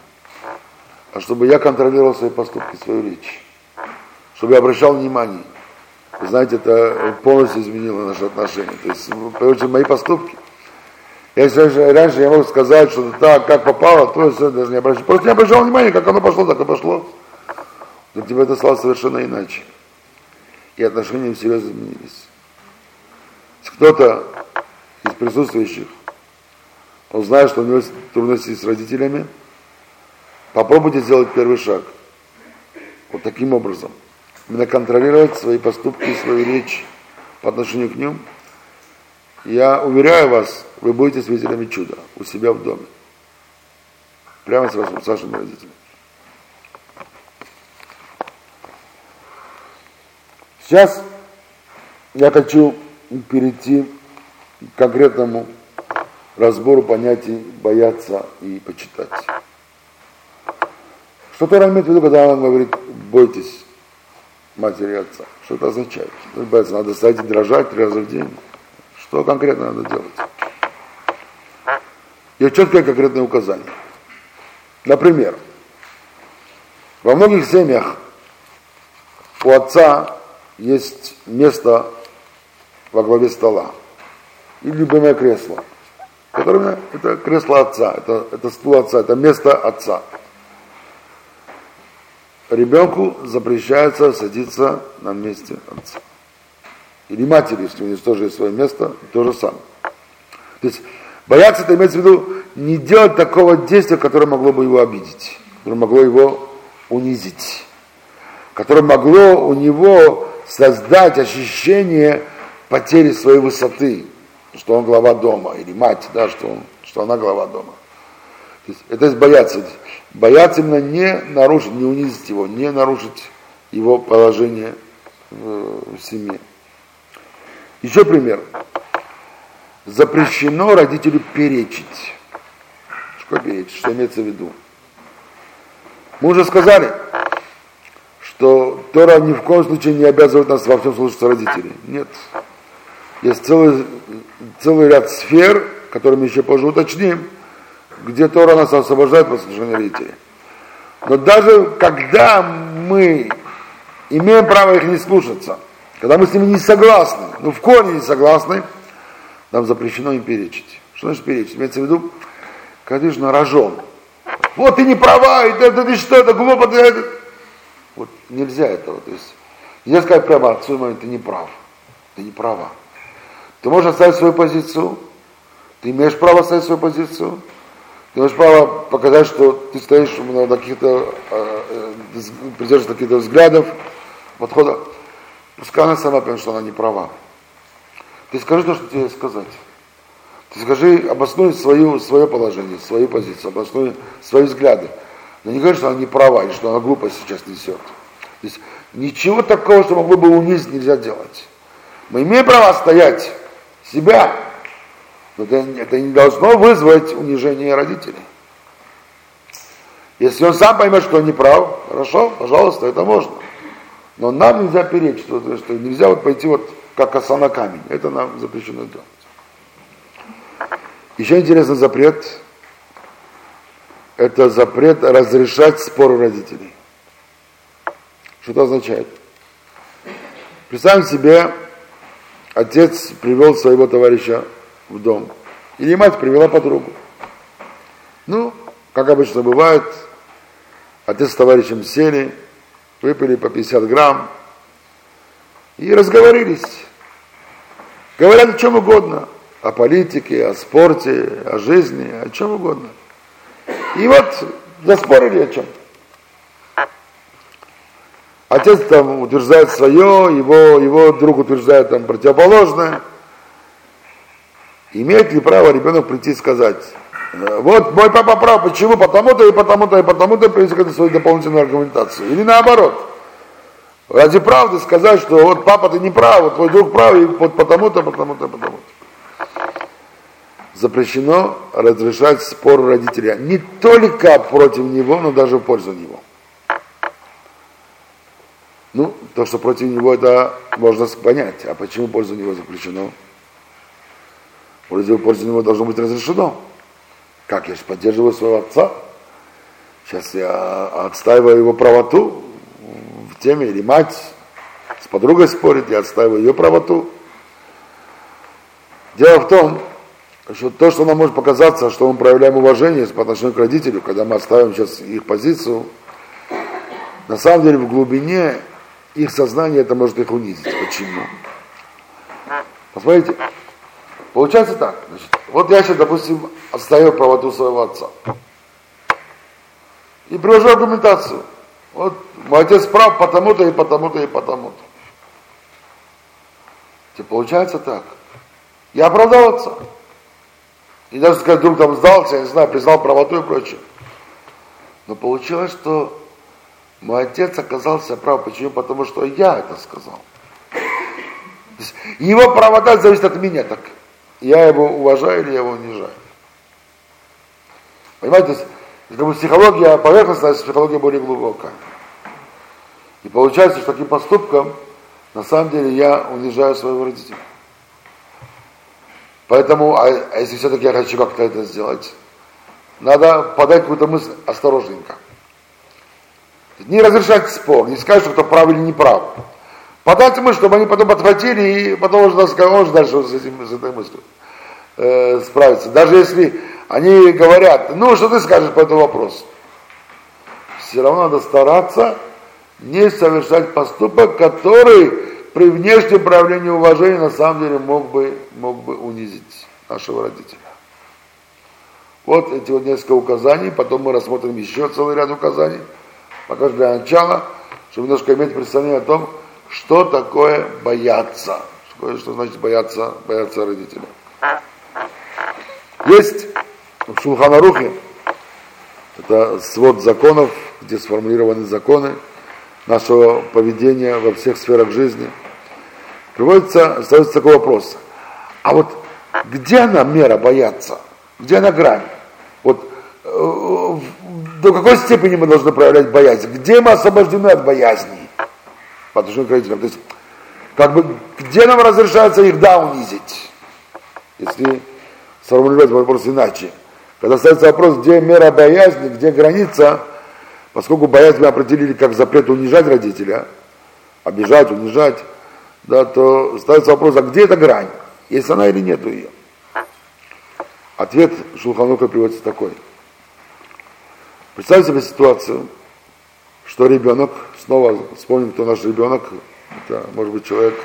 [SPEAKER 1] а чтобы я контролировал свои поступки, свою речь, чтобы я обращал внимание. Вы знаете, это полностью изменило наши отношения. То есть, мои поступки. Если раньше, я мог сказать, что так, как попало, то есть даже не обращал. Просто не обращал внимания, как оно пошло, так и пошло. Для тебя это стало совершенно иначе. И отношения серьезно изменились. Кто-то из присутствующих, он знает, что у него есть трудности с родителями, Попробуйте сделать первый шаг. Вот таким образом. Именно контролировать свои поступки, свою речь по отношению к ним. Я уверяю вас, вы будете свидетелями чуда у себя в доме. Прямо с, вашим, с вашими родителями. Сейчас я хочу перейти к конкретному разбору понятий бояться и почитать. Что Тора имеет в виду, когда он говорит, бойтесь матери и отца? Что это означает? Бояться? Надо стоять и дрожать три раза в день. Что конкретно надо делать? Есть четкое конкретное указание. Например, во многих семьях у отца есть место во главе стола и любимое кресло, которое это кресло отца, это, это стул отца, это место отца ребенку запрещается садиться на месте отца. Или матери, если есть свое место, то же самое. То есть бояться это имеется в виду не делать такого действия, которое могло бы его обидеть, которое могло его унизить, которое могло у него создать ощущение потери своей высоты, что он глава дома, или мать, да, что, он, что она глава дома. То есть, это есть бояться. Бояться именно не нарушить, не унизить его, не нарушить его положение в семье. Еще пример. Запрещено родителю перечить. Что перечить? Что имеется в виду? Мы уже сказали, что Тора ни в коем случае не обязывает нас во всем слушаться родителей. Нет. Есть целый, целый ряд сфер, которые мы еще позже уточним, где Тора нас освобождает от послушания родителей. Но даже когда мы имеем право их не слушаться, когда мы с ними не согласны, ну в корне не согласны, нам запрещено им перечить. Что значит перечить? Имеется в виду, когда ты на рожон. Вот ты не права, и ты, ты, что, это глупо, ты, это... Вот нельзя этого. То есть нельзя сказать прямо отцу и маме, ты не прав. Ты не права. Ты можешь оставить свою позицию, ты имеешь право оставить свою позицию, ты имеешь право показать, что ты стоишь на каких-то, э, э, придерживаешься каких-то взглядов, подходов. Пускай она сама понимает, что она не права. Ты скажи то, что тебе сказать. Ты скажи, обоснуй свою, свое положение, свою позицию, обоснуй свои взгляды. Но не говори, что она не права, или что она глупость сейчас несет. То есть ничего такого, что могло бы унизить, нельзя делать. Мы имеем право стоять себя, но это, это не должно вызвать унижение родителей. Если он сам поймет, что он не прав, хорошо, пожалуйста, это можно. Но нам нельзя перечить, что, что нельзя вот пойти вот как коса на камень. Это нам запрещено делать. Еще интересный запрет – это запрет разрешать споры родителей. Что это означает? Представим себе, отец привел своего товарища в дом. Или мать привела подругу. Ну, как обычно бывает, отец с товарищем сели, выпили по 50 грамм и разговорились. Говорят о чем угодно. О политике, о спорте, о жизни, о чем угодно. И вот заспорили о чем. Отец там утверждает свое, его, его друг утверждает там противоположное. Имеет ли право ребенок прийти и сказать, «Э, вот мой папа прав, почему? Потому-то и потому-то и потому-то привести какую-то свою дополнительную аргументацию. Или наоборот, ради правды сказать, что вот папа ты не прав, вот твой друг прав, и вот потому-то, потому-то, потому-то. Запрещено разрешать спор родителя не только против него, но даже в пользу него. Ну, то, что против него, это можно понять. А почему в пользу него запрещено? Вроде бы пользу него должно быть разрешено. Как я же поддерживаю своего отца? Сейчас я отстаиваю его правоту, теме, или мать с подругой спорит, я отстаиваю ее правоту. Дело в том, что то, что нам может показаться, что мы проявляем уважение по отношению к родителю, когда мы оставим сейчас их позицию, на самом деле в глубине их сознания это может их унизить. Почему? Посмотрите, получается так. Значит, вот я сейчас, допустим, отстаю правоту своего отца. И привожу аргументацию. Вот мой отец прав потому-то и потому-то и потому-то. И получается так. Я оправдал отца. И даже сказать, вдруг там сдался, я не знаю, признал правоту и прочее. Но получилось, что мой отец оказался прав. Почему? Потому что я это сказал. его правота зависит от меня. Так я его уважаю или я его унижаю. Понимаете, как бы психология поверхностная, а психология более глубокая. И получается, что таким поступком на самом деле я унижаю своего родителя. Поэтому, а, а если все-таки я хочу как-то это сделать, надо подать какую-то мысль осторожненько. Не разрешать спор, не сказать, что кто прав или не прав. Подать мысль, чтобы они потом подхватили и потом уже, уже дальше с, этим, с этой мыслью э, справиться. Даже если они говорят, ну, что ты скажешь по этому вопросу? Все равно надо стараться не совершать поступок, который при внешнем проявлении уважения на самом деле мог бы, мог бы унизить нашего родителя. Вот эти вот несколько указаний, потом мы рассмотрим еще целый ряд указаний, пока для начала, чтобы немножко иметь представление о том, что такое бояться, что, что значит бояться, бояться родителя. Есть в Шулханарухе, это свод законов, где сформулированы законы нашего поведения во всех сферах жизни. приводится, ставится такой вопрос. А вот где она мера бояться? Где она грань? Вот э, до какой степени мы должны проявлять боязнь? Где мы освобождены от боязни? По отношению к родителям. То есть, как бы, где нам разрешается их да унизить? Если сформулировать вопрос иначе. Когда ставится вопрос, где мера боязни, где граница, поскольку боязнь мы определили как запрет унижать родителя, обижать, унижать, да, то ставится вопрос, а где эта грань? Есть она или нету ее? Ответ Шулханука приводится такой. Представьте себе ситуацию, что ребенок, снова вспомним, кто наш ребенок, это может быть человек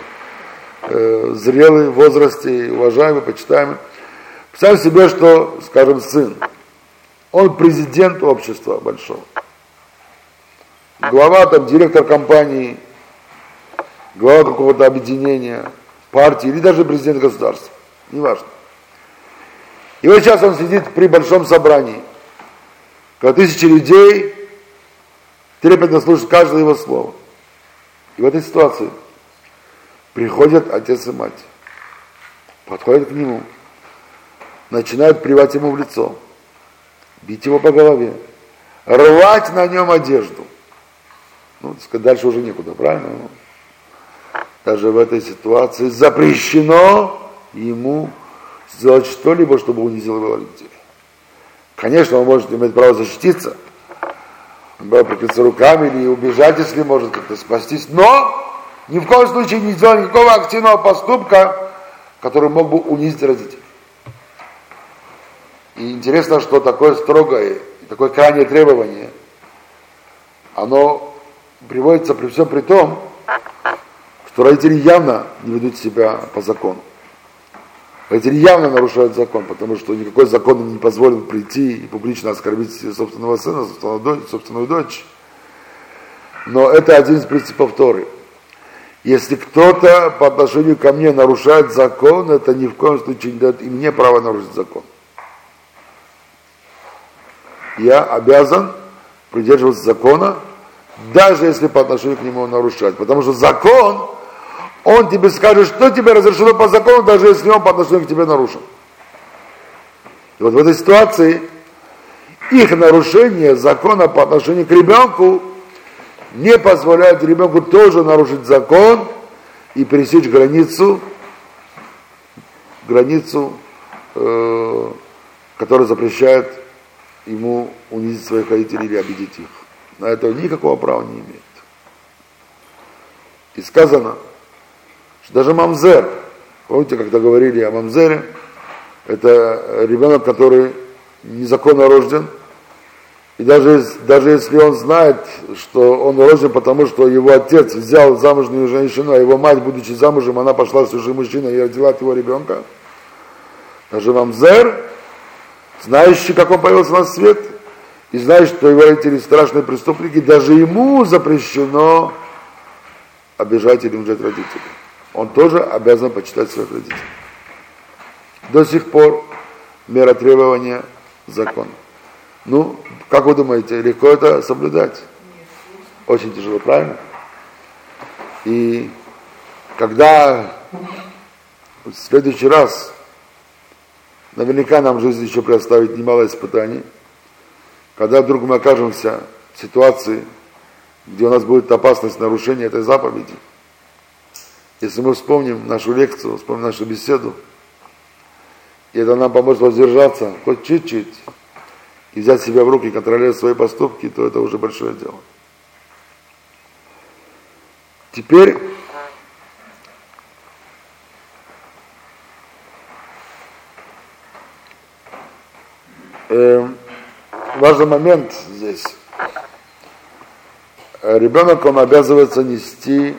[SPEAKER 1] э, зрелый в возрасте, уважаемый, почитаемый. Представьте себе, что, скажем, сын, он президент общества большого. Глава, там, директор компании, глава какого-то объединения, партии или даже президент государства, неважно. И вот сейчас он сидит при большом собрании, когда тысячи людей трепетно слушают каждое его слово. И в этой ситуации приходят отец и мать, подходят к нему, начинают плевать ему в лицо, бить его по голове, рвать на нем одежду. Ну, дальше уже некуда, правильно? даже в этой ситуации запрещено ему сделать что-либо, чтобы унизил его родителей. Конечно, он может иметь право защититься, прикрыться руками или убежать, если может как-то спастись, но ни в коем случае не сделать никакого активного поступка, который мог бы унизить родителей. И интересно, что такое строгое, такое крайнее требование, оно приводится при всем при том, что родители явно не ведут себя по закону. Родители явно нарушают закон, потому что никакой закон им не позволил прийти и публично оскорбить собственного сына, собственную дочь, собственную дочь. Но это один из принципов Торы. Если кто-то по отношению ко мне нарушает закон, это ни в коем случае не дает и мне право нарушить закон. Я обязан придерживаться закона, даже если по отношению к нему он нарушает. Потому что закон он тебе скажет, что тебе разрешено по закону, даже если он по отношению к тебе нарушен. И вот в этой ситуации их нарушение закона по отношению к ребенку не позволяет ребенку тоже нарушить закон и пересечь границу, границу, э, которая запрещает ему унизить своих родителей или обидеть их. На это никакого права не имеет. И сказано, даже мамзер, помните, когда говорили о мамзере, это ребенок, который незаконно рожден, и даже, даже если он знает, что он рожден, потому что его отец взял замужнюю женщину, а его мать, будучи замужем, она пошла с чужим мужчиной и родила от его ребенка, даже мамзер, знающий, как он появился на свет, и знающий, что его родители страшные преступники, даже ему запрещено обижать или унижать родителей он тоже обязан почитать своих родителей. До сих пор мера требования закон. Ну, как вы думаете, легко это соблюдать? Очень тяжело, правильно? И когда в следующий раз наверняка нам жизнь еще предоставит немало испытаний, когда вдруг мы окажемся в ситуации, где у нас будет опасность нарушения этой заповеди – если мы вспомним нашу лекцию, вспомним нашу беседу, и это нам поможет воздержаться хоть чуть-чуть, и взять себя в руки, контролировать свои поступки, то это уже большое дело. Теперь э, важный момент здесь. Ребенок, он обязывается нести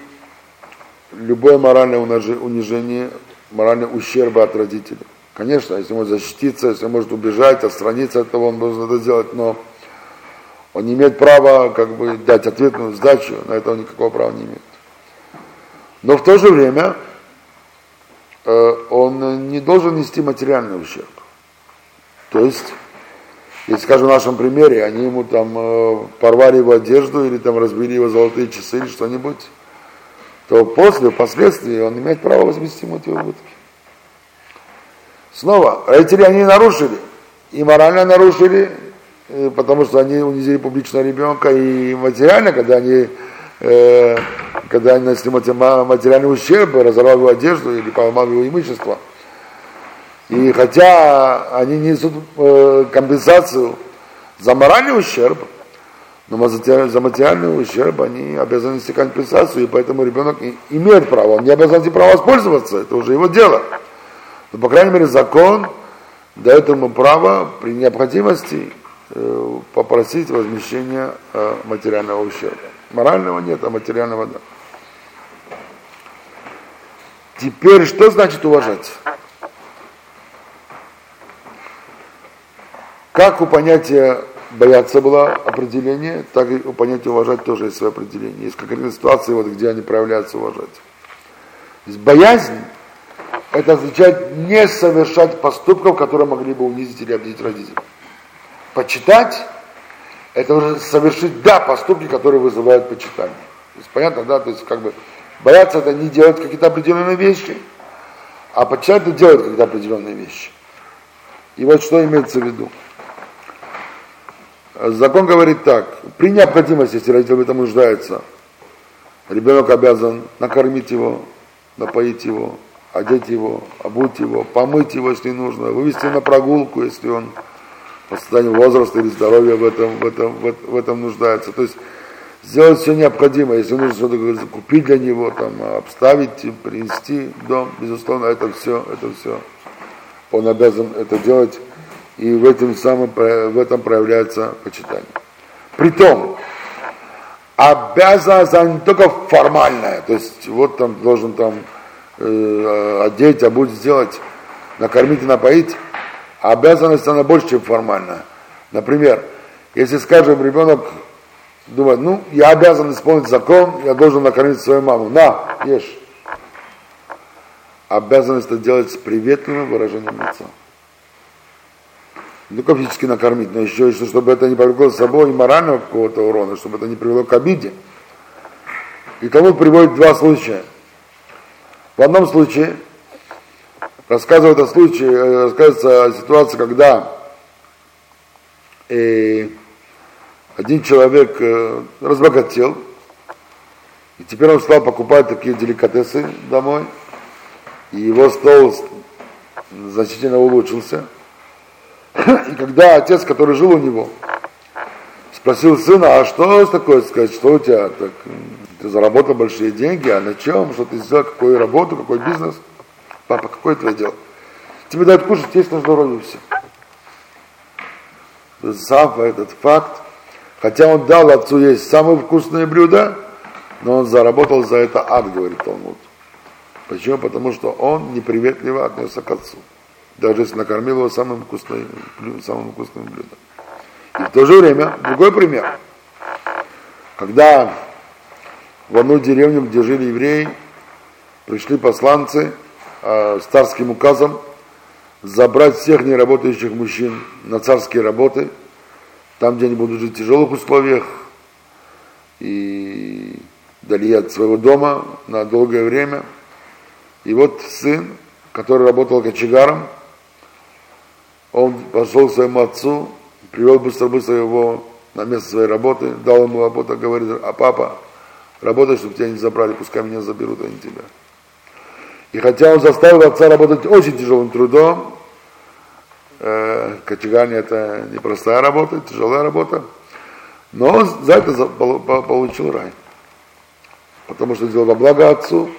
[SPEAKER 1] любое моральное унижение, моральный ущерб от родителей. Конечно, если он может защититься, если он может убежать, отстраниться от того, он должен это сделать, но он не имеет права как бы дать ответную сдачу, на это он никакого права не имеет. Но в то же время э, он не должен нести материальный ущерб. То есть, если, скажем, в нашем примере, они ему там э, порвали его одежду или там разбили его золотые часы или что-нибудь, то после, впоследствии он имеет право возместить ему эти убытки. Снова, родители они нарушили, и морально нарушили, э, потому что они унизили публично ребенка, и материально, когда они, э, когда они нанесли материальный ущерб, разорвали его одежду или поломали его имущество. И хотя они несут э, компенсацию за моральный ущерб, но за материальный ущерб они обязаны нести компенсацию, и поэтому ребенок имеет право, он не обязан этим правом воспользоваться, это уже его дело. Но, по крайней мере, закон дает ему право при необходимости э, попросить возмещения э, материального ущерба. Морального нет, а материального да. Теперь, что значит уважать? Как у понятия бояться было определение, так и у понятия уважать тоже есть свое определение. Есть конкретные ситуации, вот, где они проявляются уважать. То есть боязнь, это означает не совершать поступков, которые могли бы унизить или обидеть родителей. Почитать, это уже совершить, да, поступки, которые вызывают почитание. То есть понятно, да, то есть как бы бояться это не делать какие-то определенные вещи, а почитать это делать какие-то определенные вещи. И вот что имеется в виду. Закон говорит так, при необходимости, если родитель в этом нуждается, ребенок обязан накормить его, напоить его, одеть его, обуть его, помыть его, если нужно, вывести на прогулку, если он по состоянию возраста или здоровья в этом, в этом, в, в этом нуждается. То есть сделать все необходимое, если нужно что-то купить для него, там, обставить, принести в дом, безусловно, это все, это все. Он обязан это делать и в этом самом в этом проявляется почитание. Притом, обязанность не только формальная, то есть вот там должен там э, одеть, а будет сделать, накормить и напоить, обязанность она больше, чем формальная. Например, если, скажем, ребенок думает, ну, я обязан исполнить закон, я должен накормить свою маму, на, ешь. Обязанность это делать с приветливым выражением лица не только физически накормить, но еще и чтобы это не повлекло с собой и морального какого-то урона, чтобы это не привело к обиде. И тому приводит два случая. В одном случае рассказывает о случае, э, рассказывается о ситуации, когда э, один человек э, разбогател, и теперь он стал покупать такие деликатесы домой, и его стол значительно улучшился – и когда отец, который жил у него, спросил сына, а что такое сказать, что у тебя так, ты заработал большие деньги, а на чем, что ты сделал, какую работу, какой бизнес? Папа, какое твое дело? Тебе дают кушать, есть на здоровье все. Сам этот факт, хотя он дал отцу есть самые вкусные блюда, но он заработал за это ад, говорит Талмуд. Почему? Потому что он неприветливо отнесся к отцу даже если накормил его самым вкусным, самым вкусным блюдом. И в то же время, другой пример, когда в одну деревню, где жили евреи, пришли посланцы э, с царским указом забрать всех неработающих мужчин на царские работы, там, где они будут жить в тяжелых условиях, и дали от своего дома на долгое время. И вот сын, который работал кочегаром, он пошел к своему отцу, привел быстро-быстро его на место своей работы, дал ему работу, говорит, а папа, работай, чтобы тебя не забрали, пускай меня заберут, а не тебя. И хотя он заставил отца работать очень тяжелым трудом, э, кочегарня это непростая работа, тяжелая работа, но он за это получил рай. Потому что сделал во благо отцу,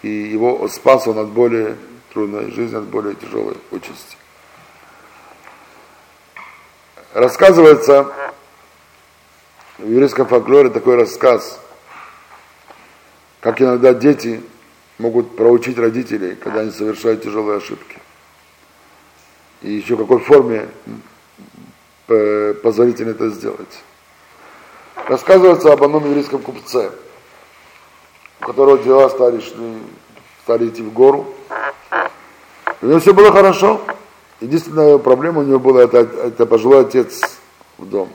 [SPEAKER 1] и его спас он от более трудной жизни, от более тяжелой участи. Рассказывается в еврейском фольклоре такой рассказ, как иногда дети могут проучить родителей, когда они совершают тяжелые ошибки. И еще в какой форме позволительно это сделать. Рассказывается об одном еврейском купце, у которого дела стали, шли, стали идти в гору. И у него все было хорошо, Единственная проблема у него была, это, это пожилой отец в дом.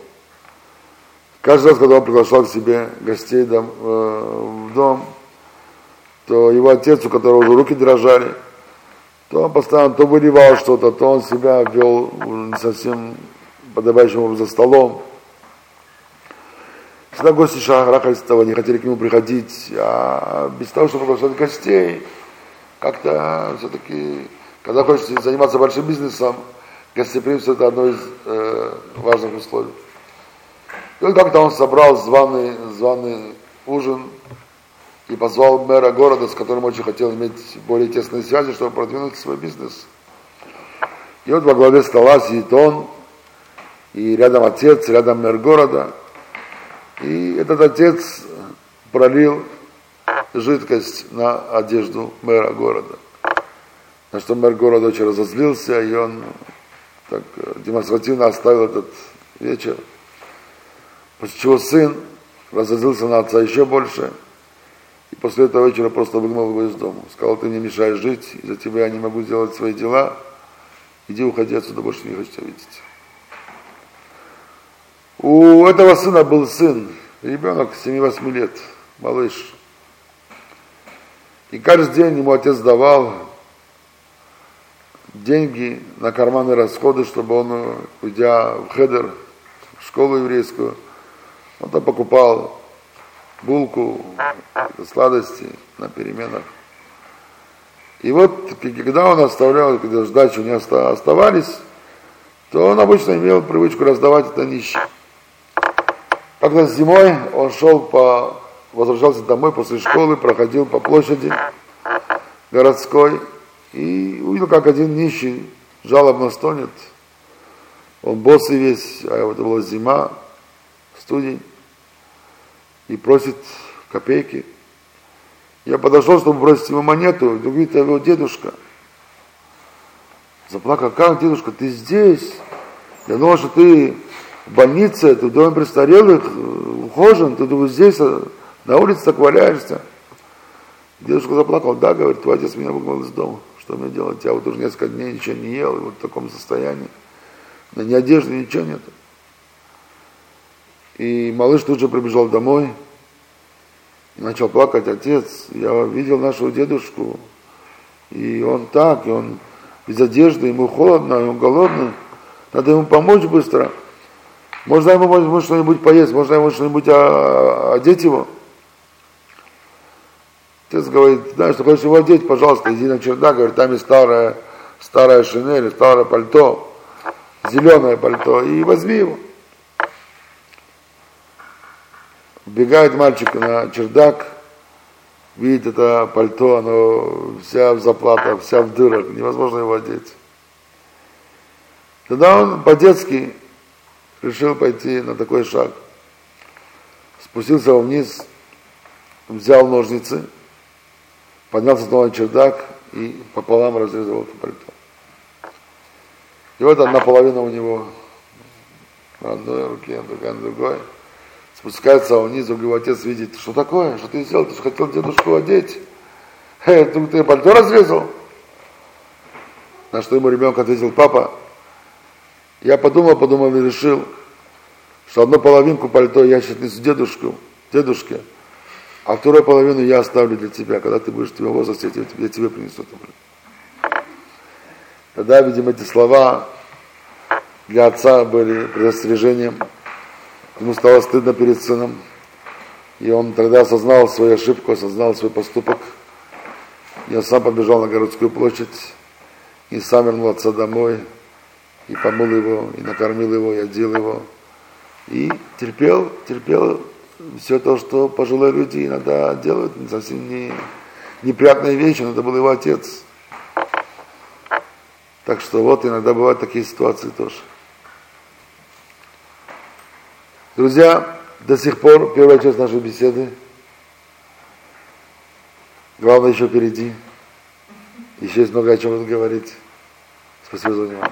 [SPEAKER 1] Каждый раз, когда он приглашал к себе гостей дом, э, в дом, то его отец, у которого уже руки дрожали, то он постоянно то выливал что-то, то он себя вел не совсем подобающим образом за столом. Всегда гости шарахались того, не хотели к нему приходить, а без того, чтобы приглашать гостей, как-то все-таки, когда хочешь заниматься большим бизнесом, гостеприимство это одно из э, важных условий. И как-то он собрал званый, званый ужин и позвал мэра города, с которым очень хотел иметь более тесные связи, чтобы продвинуть свой бизнес. И вот во главе стола сидит он, и рядом отец, рядом мэр города. И этот отец пролил жидкость на одежду мэра города. На что мэр города очень разозлился, и он так демонстративно оставил этот вечер. После чего сын разозлился на отца еще больше, и после этого вечера просто выгнал его из дома. Сказал, ты мне мешаешь жить, из-за тебя я не могу сделать свои дела, иди уходи отсюда, больше не хочу тебя видеть. У этого сына был сын, ребенок 7-8 лет, малыш. И каждый день ему отец давал деньги на карманные расходы, чтобы он, уйдя в хедер, в школу еврейскую, он там покупал булку, сладости на переменах. И вот, когда он оставлял, когда сдачи не оставались, то он обычно имел привычку раздавать это нищим. Как-то зимой он шел по, возвращался домой после школы, проходил по площади городской и увидел, как один нищий жалобно стонет. Он босый весь, а это была зима, студень, и просит копейки. Я подошел, чтобы бросить ему монету, и говорит, это его дедушка. Заплакал, как дедушка, ты здесь? Я думал, что ты в больнице, ты в доме престарелых, ухожен, ты думаешь, здесь, э, на улице так валяешься. Дедушка заплакал, да, говорит, твой отец меня выгнал из дома. Что мне делать? Я вот уже несколько дней ничего не ел, и вот в таком состоянии. На ни одежды, ничего нет. И малыш тут же прибежал домой и начал плакать, отец, я видел нашего дедушку, и он так, и он без одежды, ему холодно, и он голодный, надо ему помочь быстро. Можно ему может, что-нибудь поесть, можно ему что-нибудь а, одеть его. Отец говорит, знаешь, что хочешь его одеть, пожалуйста, иди на чердак, говорит, там есть старая, старая шинель, старое пальто, зеленое пальто, и возьми его. Бегает мальчик на чердак, видит это пальто, оно вся в заплатах, вся в дырах, невозможно его одеть. Тогда он по-детски решил пойти на такой шаг. Спустился вниз, взял ножницы, поднялся снова на чердак и пополам разрезал это пальто. И вот одна половина у него на одной руке, другая на другой. Спускается вниз, его отец видит, что такое, что ты сделал, ты же хотел дедушку одеть. Э, ты, ты пальто разрезал? На что ему ребенок ответил, папа, я подумал, подумал и решил, что одну половинку пальто я сейчас несу дедушку, дедушке, а вторую половину я оставлю для тебя, когда ты будешь в твоем возрасте, я тебе, я тебе принесу это. Тогда, видимо, эти слова для отца были предостережением. Ему стало стыдно перед сыном. И он тогда осознал свою ошибку, осознал свой поступок. Я сам побежал на городскую площадь и сам вернул отца домой и помыл его, и накормил его, и одел его. И терпел, терпел все то, что пожилые люди иногда делают, совсем не, неприятные вещи, но это был его отец. Так что вот иногда бывают такие ситуации тоже. Друзья, до сих пор первая часть нашей беседы. Главное еще впереди. Еще есть много о чем говорить. Спасибо за внимание.